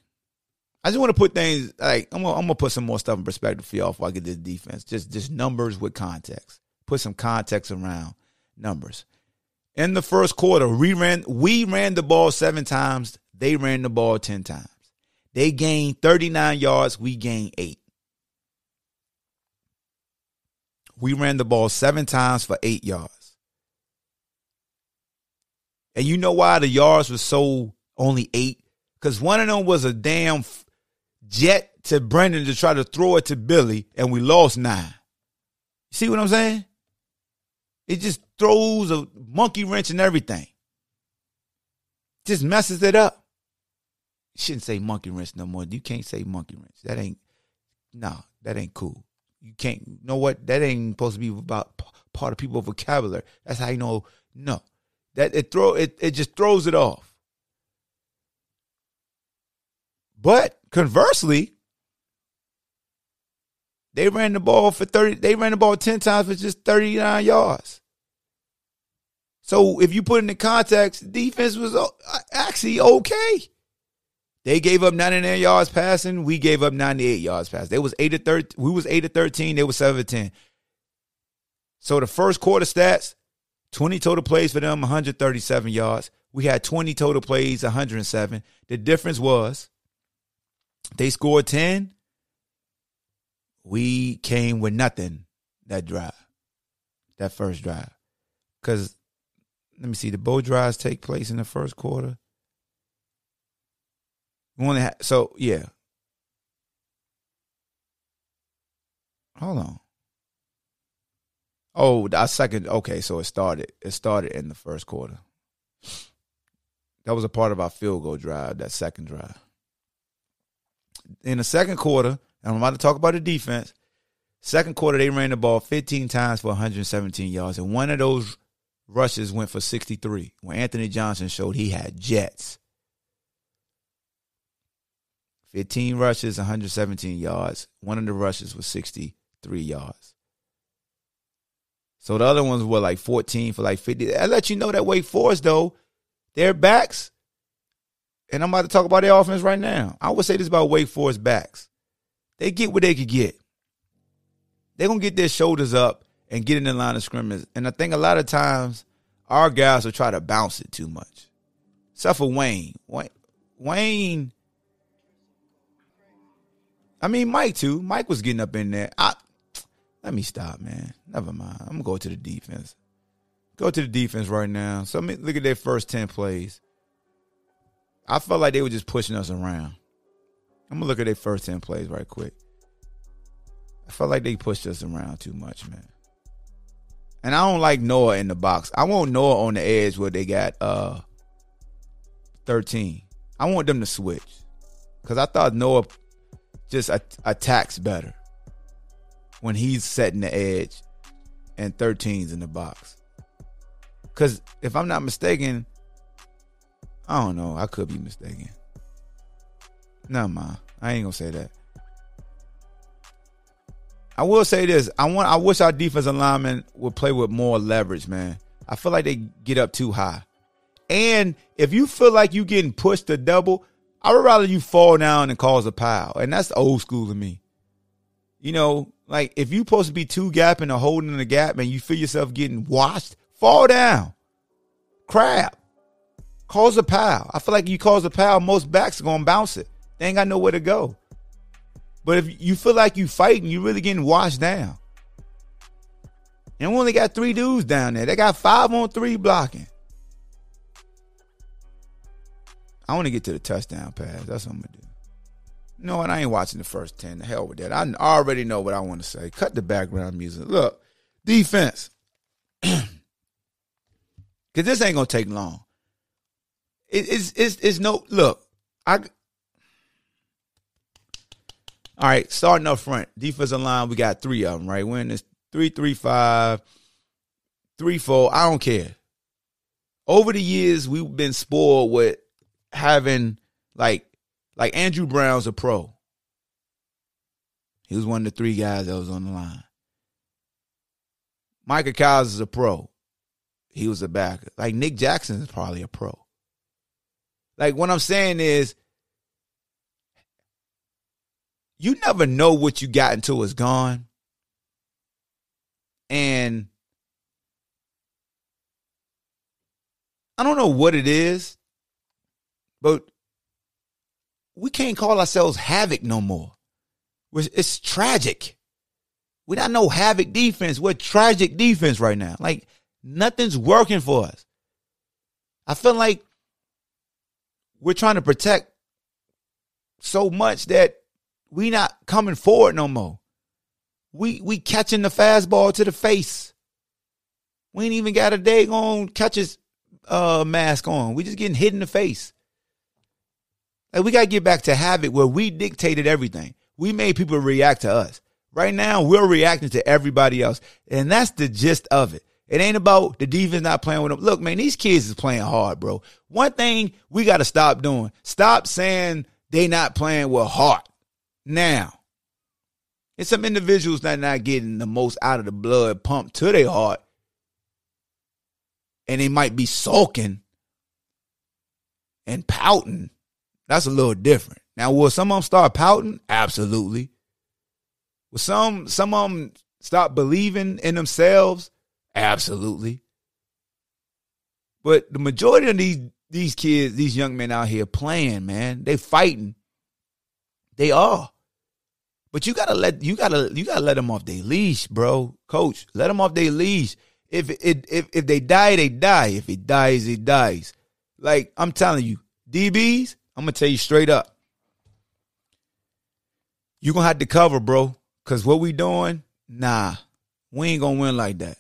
I just want to put things like I'm gonna, I'm gonna put some more stuff in perspective for y'all before I get this defense. Just just numbers with context. Put some context around numbers. In the first quarter, we ran we ran the ball seven times. They ran the ball ten times. They gained 39 yards. We gained eight. We ran the ball seven times for eight yards. And you know why the yards were so only eight? Because one of them was a damn jet to Brennan to try to throw it to Billy, and we lost nine. See what I'm saying? It just throws a monkey wrench and everything. Just messes it up. Shouldn't say monkey wrench no more. You can't say monkey wrench. That ain't no, that ain't cool. You can't you know what? That ain't supposed to be about part of people's vocabulary. That's how you know no. That it throw it it just throws it off. But conversely, they ran the ball for 30, they ran the ball 10 times for just 39 yards. So if you put it in the context, defense was actually okay. They gave up 99 yards passing. We gave up 98 yards passing. They was 8 to 13. We was 8 to 13. They was 7 to 10. So the first quarter stats, 20 total plays for them, 137 yards. We had 20 total plays, 107. The difference was they scored 10. We came with nothing that drive, that first drive. Because, let me see, the bow drives take place in the first quarter. We only had, so, yeah. Hold on. Oh, our second, okay, so it started. It started in the first quarter. That was a part of our field goal drive, that second drive in the second quarter, and I'm about to talk about the defense. Second quarter, they ran the ball 15 times for 117 yards, and one of those rushes went for 63 when Anthony Johnson showed he had jets. 15 rushes, 117 yards. One of the rushes was 63 yards. So the other ones were like 14 for like 50. I let you know that Wake Forest, though, their backs and I'm about to talk about their offense right now. I would say this about Wake Forest backs. They get what they could get. They're going to get their shoulders up and get in the line of scrimmage. And I think a lot of times our guys will try to bounce it too much. Except for Wayne. Wayne, Wayne I mean, Mike too. Mike was getting up in there. I, let me stop, man. Never mind. I'm going to go to the defense. Go to the defense right now. So let me look at their first 10 plays. I felt like they were just pushing us around. I'm gonna look at their first 10 plays right quick. I felt like they pushed us around too much, man. And I don't like Noah in the box. I want Noah on the edge where they got uh 13. I want them to switch. Cause I thought Noah just attacks better when he's setting the edge and 13s in the box. Because if I'm not mistaken, I don't know. I could be mistaken. No, ma, I ain't gonna say that. I will say this: I want. I wish our defensive linemen would play with more leverage, man. I feel like they get up too high. And if you feel like you're getting pushed to double, I would rather you fall down and cause a pile. And that's old school to me. You know, like if you supposed to be two gapping or holding in the gap and you feel yourself getting washed, fall down. Crap. Cause a pile. I feel like you cause a pile, most backs are gonna bounce it. They ain't got nowhere to go. But if you feel like you fighting, you're really getting washed down. And we only got three dudes down there. They got five on three blocking. I want to get to the touchdown pass. That's what I'm gonna do. You know what? I ain't watching the first ten. The hell with that. I already know what I want to say. Cut the background music. Look, defense. Cause this ain't gonna take long. It, it's it's it's no look. I all right, starting up front, defensive line, we got three of them, right? We're in this three, three, five, three, four. I don't care. Over the years, we've been spoiled with having like like Andrew Brown's a pro. He was one of the three guys that was on the line. Micah Kiser is a pro. He was a backer. Like Nick Jackson is probably a pro. Like what I'm saying is you never know what you got until it's gone. And I don't know what it is, but we can't call ourselves havoc no more. It's tragic. We're not no havoc defense. We're tragic defense right now. Like nothing's working for us. I feel like we're trying to protect so much that we're not coming forward no more. We we catching the fastball to the face. We ain't even got a day on catches uh mask on. We just getting hit in the face. Like we gotta get back to habit where we dictated everything. We made people react to us. Right now, we're reacting to everybody else. And that's the gist of it. It ain't about the defense not playing with them. Look, man, these kids is playing hard, bro. One thing we got to stop doing. Stop saying they not playing with heart. Now, it's some individuals that not getting the most out of the blood pumped to their heart. And they might be sulking and pouting. That's a little different. Now, will some of them start pouting? Absolutely. Will some some of them stop believing in themselves? Absolutely. But the majority of these these kids, these young men out here playing, man, they fighting. They are. But you gotta let you gotta you gotta let them off their leash, bro. Coach, let them off their leash. If it if if they die, they die. If he dies, he dies. Like I'm telling you, DBs, I'm gonna tell you straight up. You gonna have to cover, bro. Cause what we doing, nah, we ain't gonna win like that.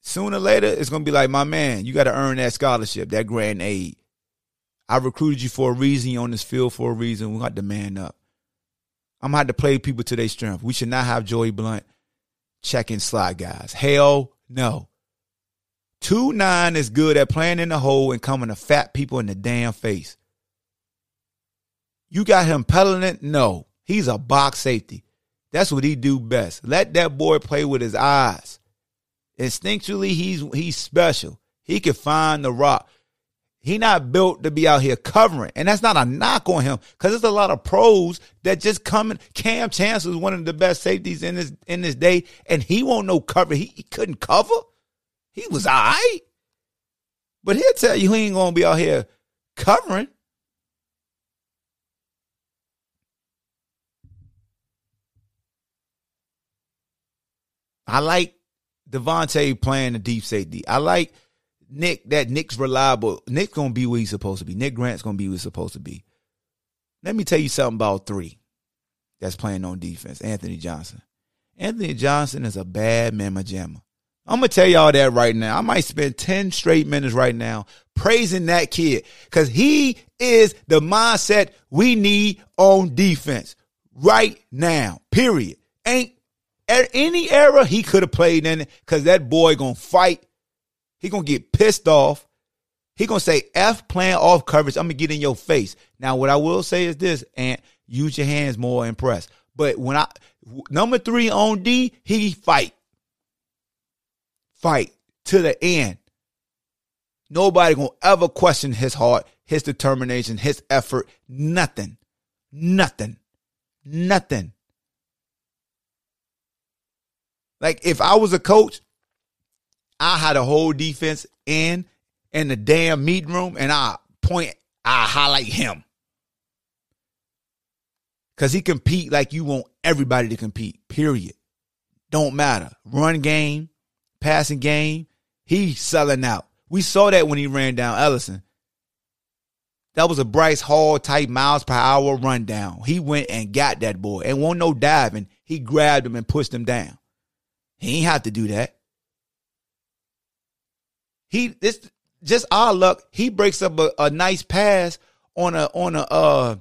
Sooner or later, it's gonna be like, my man, you gotta earn that scholarship, that grant aid. I recruited you for a reason. You on this field for a reason. We got to man up. I'm gonna have to play people to their strength. We should not have Joey Blount checking slide guys. Hell no. Two nine is good at playing in the hole and coming to fat people in the damn face. You got him peddling it? No. He's a box safety. That's what he do best. Let that boy play with his eyes. Instinctually, he's he's special. He can find the rock. He not built to be out here covering. And that's not a knock on him because there's a lot of pros that just come in. Kam Chancellor is one of the best safeties in this in this day, and he won't no cover. He, he couldn't cover. He was all right. But he'll tell you he ain't gonna be out here covering. I like De'Vante playing the deep safety. I like Nick that Nick's reliable. Nick's gonna be where he's supposed to be. Nick Grant's gonna be where he's supposed to be. Let me tell you something about three that's playing on defense. Anthony Johnson. Anthony Johnson is a bad mamma jamma. I'm gonna tell y'all that right now. I might spend 10 straight minutes right now praising that kid because he is the mindset we need on defense right now. Period. Ain't a- any era he could have played in it because that boy gonna fight. He gonna get pissed off. He gonna say F playing off coverage. I'm gonna get in your face. Now, what I will say is this, and use your hands more impressed. But when I number three on D, he fight. Fight to the end. Nobody gonna ever question his heart, his determination, his effort. Nothing. Nothing. Nothing. Like if I was a coach, I had a whole defense in in the damn meeting room and I point, I highlight him. Cause he compete like you want everybody to compete. Period. Don't matter. Run game, passing game, he's selling out. We saw that when he ran down Ellison. That was a Bryce Hall type miles per hour rundown. He went and got that boy. And won't no diving. He grabbed him and pushed him down. He ain't have to do that. He this just our luck. He breaks up a, a nice pass on a on a uh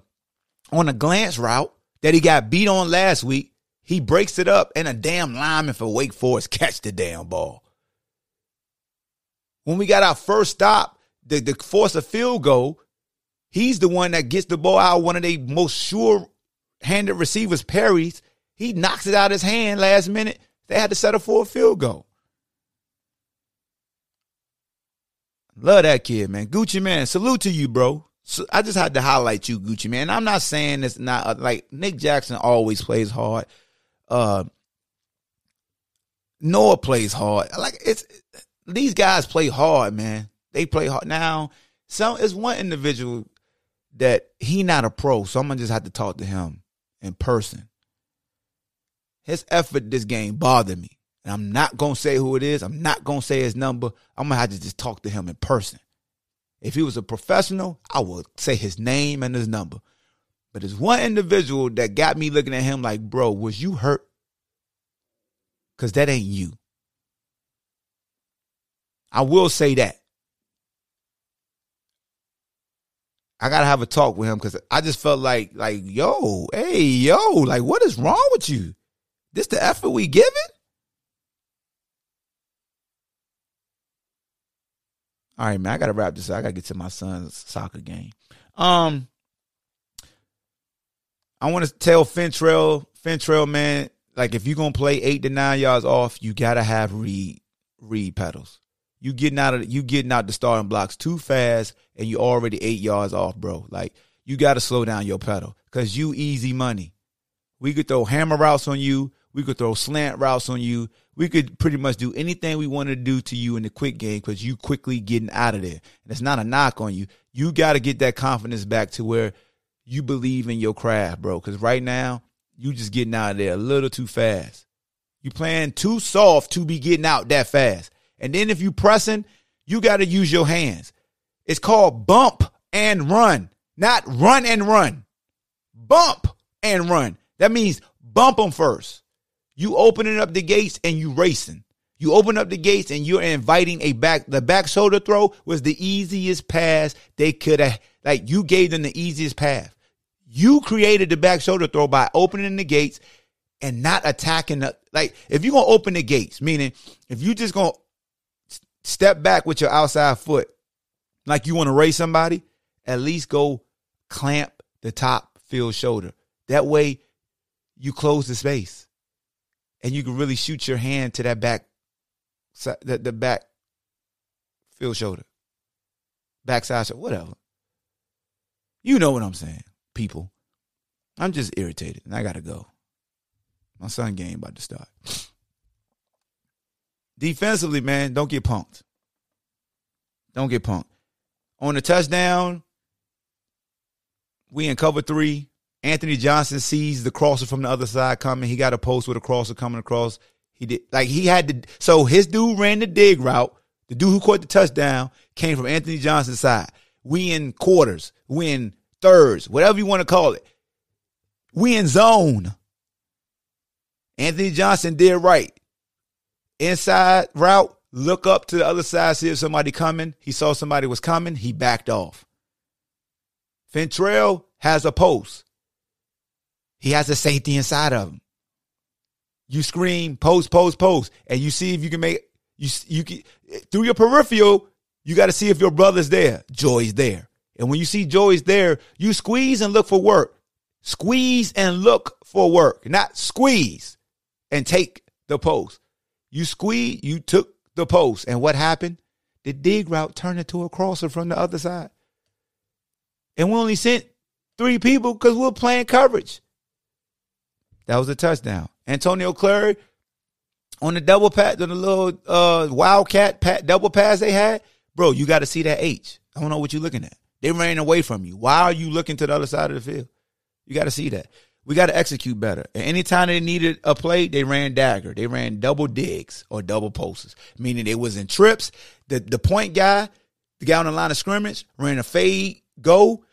on a glance route that he got beat on last week. He breaks it up and a damn lineman for Wake Forest catch the damn ball. When we got our first stop, the, the force a field goal, he's the one that gets the ball out one of the most sure handed receivers, Perry's. He knocks it out of his hand last minute. They had to settle for a field goal. Love that kid, man. Gucci man, salute to you, bro. So I just had to highlight you, Gucci man. I'm not saying it's not uh, like Nick Jackson always plays hard. Uh, Noah plays hard. Like it's these guys play hard, man. They play hard. Now, some it's one individual that he not a pro, so I'm gonna just have to talk to him in person. His effort this game bothered me. And I'm not gonna say who it is. I'm not gonna say his number. I'm gonna have to just talk to him in person. If he was a professional, I would say his name and his number. But there's one individual that got me looking at him like, bro, was you hurt? Cause that ain't you. I will say that. I gotta have a talk with him because I just felt like, like, yo, hey, yo, like, what is wrong with you? This the effort we giving? All right, man. I gotta wrap this up. I gotta get to my son's soccer game. Um, I want to tell Fentrell, Fentrell, man, like if you're gonna play eight to nine yards off, you gotta have read read pedals. You getting out of you getting out the starting blocks too fast, and you already eight yards off, bro. Like you gotta slow down your pedal because you easy money. We could throw hammer routes on you. We could throw slant routes on you. We could pretty much do anything we want to do to you in the quick game because you quickly getting out of there. And it's not a knock on you. You got to get that confidence back to where you believe in your craft, bro. Because right now, you just getting out of there a little too fast. You playing too soft to be getting out that fast. And then if you pressing, you got to use your hands. It's called bump and run, not run and run. Bump and run. That means bump them first. You opening up the gates and you racing. You open up the gates and you're inviting a back. The back shoulder throw was the easiest pass they could have. Like you gave them the easiest path. You created the back shoulder throw by opening the gates and not attacking the. Like if you're gonna open the gates, meaning if you just gonna step back with your outside foot, like you want to race somebody, at least go clamp the top field shoulder. That way, you close the space and you can really shoot your hand to that back, the, the back field shoulder, backside shoulder, whatever. You know what I'm saying, people. I'm just irritated and I gotta go. My son game about to start. Defensively, man, don't get punked. Don't get punked. On the touchdown, we in cover three. Anthony Johnson sees the crosser from the other side coming. He got a post with a crosser coming across. He did like he had to. So his dude ran the dig route. The dude who caught the touchdown came from Anthony Johnson's side. We in quarters. We in thirds. Whatever you want to call it. We in zone. Anthony Johnson did right. Inside route. Look up to the other side. See if somebody coming. He saw somebody was coming. He backed off. Fentrell has a post. He has a safety inside of him. you scream post, post, post, and you see if you can make you you can through your peripheral. You got to see if your brother's there. Joy's there, and when you see Joy's there, you squeeze and look for work. Squeeze and look for work, not squeeze and take the post. You squeeze, you took the post, and what happened? The dig route turned into a crosser from the other side, and we only sent three people because we we're playing coverage. That was a touchdown. Antonio Clary on the double pass, on the little uh, wildcat pat, double pass they had, bro. You got to see that H. I don't know what you're looking at. They ran away from you. Why are you looking to the other side of the field? You got to see that. We got to execute better. And anytime they needed a play, they ran dagger. They ran double digs or double posts, meaning they was in trips. The the point guy, the guy on the line of scrimmage, ran a fade go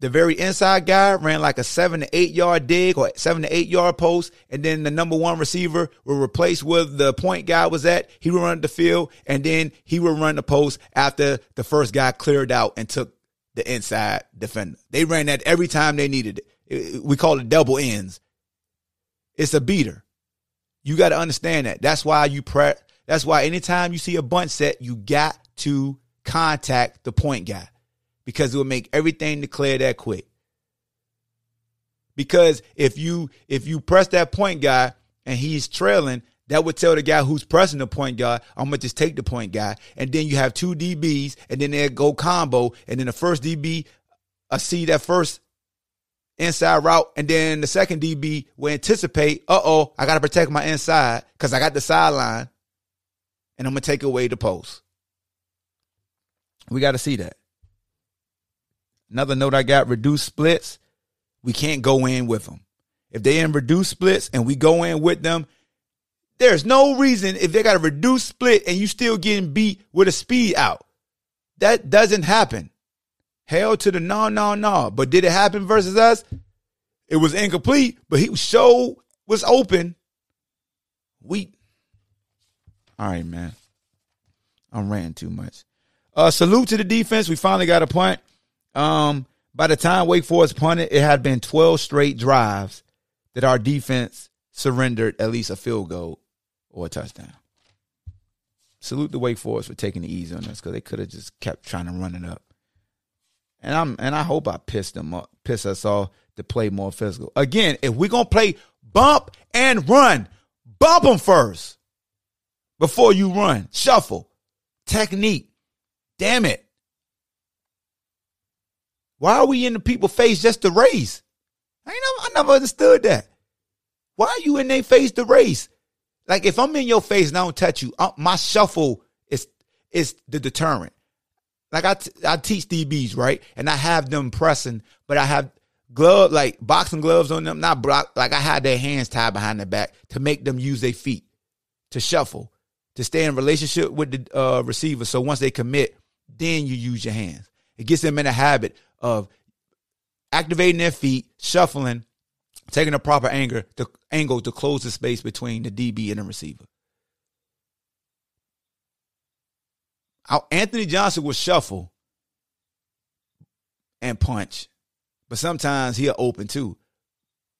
the very inside guy ran like a seven to eight yard dig or seven to eight yard post. And then the number one receiver will replace where the point guy was at. He would run the field and then he would run the post after the first guy cleared out and took the inside defender. They ran that every time they needed it. We call it double ends. It's a beater. You got to understand that. That's why you pre. That's why anytime you see a bunch set, you got to contact the point guy because it will make everything declare that quick. Because if you if you press that point guy and he's trailing, that would tell the guy who's pressing the point guy, I'm gonna just take the point guy. And then you have two DBs, and then they go combo, and then the first DB I see that first inside route, and then the second DB will anticipate, uh oh, I gotta protect my inside because I got the sideline, and I'm gonna take away the post. We gotta see that. Another note I got reduced splits. We can't go in with them. If they in reduced splits and we go in with them, there's no reason if they got a reduced split and you still getting beat with a speed out. That doesn't happen. Hell to the no, no, no. But did it happen versus us? It was incomplete, but he show was open. We all right, man. I'm ranting too much. Uh salute to the defense. We finally got a punt. Um, by the time Wake Forest punted, it had been 12 straight drives that our defense surrendered at least a field goal or a touchdown. Salute the Wake Forest for taking the easy on us because they could have just kept trying to run it up. And I'm and I hope I pissed them up, piss us off to play more physical. Again, if we're gonna play bump and run, bump them first before you run. Shuffle, technique. Damn it. Why are we in the people face just to race? I never, I never understood that. Why are you in their face to race? Like if I'm in your face and I don't touch you, uh, my shuffle is is the deterrent. Like I, t- I teach DBs right, and I have them pressing, but I have glove like boxing gloves on them, not block. Like I had their hands tied behind their back to make them use their feet to shuffle, to stay in relationship with the uh, receiver. So once they commit, then you use your hands. It gets them in a habit of activating their feet, shuffling, taking a proper angle to angle to close the space between the DB and the receiver. Anthony Johnson will shuffle and punch, but sometimes he'll open too.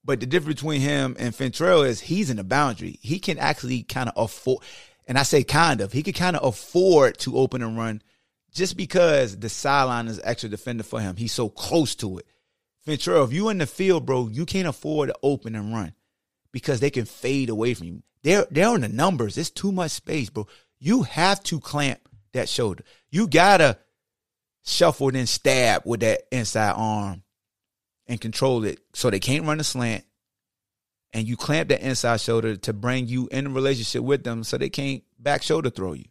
But the difference between him and Fentrell is he's in the boundary. He can actually kind of afford, and I say kind of, he can kind of afford to open and run just because the sideline is extra defender for him, he's so close to it. Fentrell, if you in the field, bro, you can't afford to open and run because they can fade away from you. They're they're the numbers. It's too much space, bro. You have to clamp that shoulder. You gotta shuffle and stab with that inside arm and control it so they can't run a slant. And you clamp that inside shoulder to bring you in a relationship with them so they can't back shoulder throw you.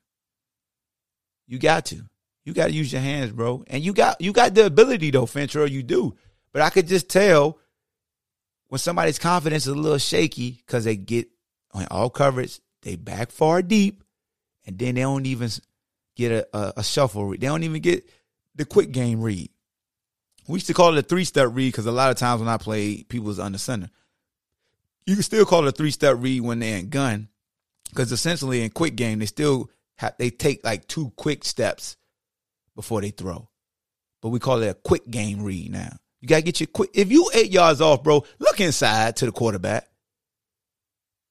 You got to. You got to use your hands, bro. And you got you got the ability though, Fincher. You do. But I could just tell when somebody's confidence is a little shaky because they get on all coverage, they back far deep, and then they don't even get a, a, a shuffle read. They don't even get the quick game read. We used to call it a three step read because a lot of times when I play, people was under center. You can still call it a three step read when they're in gun because essentially in quick game they still have they take like two quick steps before they throw. But we call it a quick game read now. You gotta get your quick. If you eight yards off, bro, look inside to the quarterback.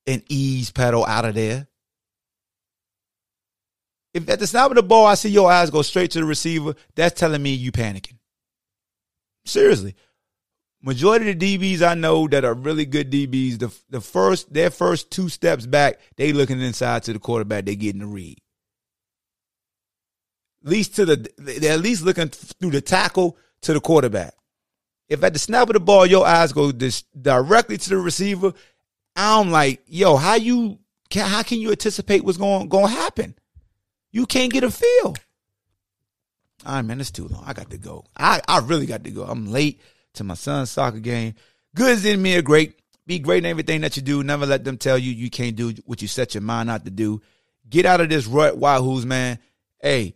and ease pedal out of there. If at the snap of the ball I see your eyes go straight to the receiver, that's telling me you panicking. Seriously. Majority of the DBs I know that are really good DBs, the the first their first two steps back, they looking inside to the quarterback, they getting the read. Least to the they're at least looking through the tackle to the quarterback. If at the snap of the ball your eyes go directly to the receiver, I'm like, yo, how you can how can you anticipate what's going going to happen? You can't get a feel. All right, man, it's too long. I got to go. I, I really got to go. I'm late to my son's soccer game. Good as in me are great. Be great in everything that you do. Never let them tell you you can't do what you set your mind out to do. Get out of this rut, Wahoos, man. Hey,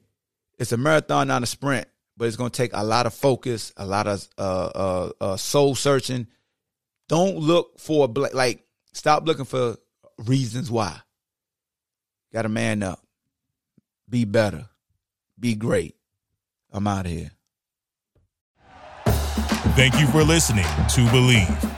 it's a marathon, not a sprint, but it's going to take a lot of focus, a lot of uh, uh, uh, soul searching. Don't look for like stop looking for reasons why. Got to man up be better, be great. I'm out of here. Thank you for listening to Bleav.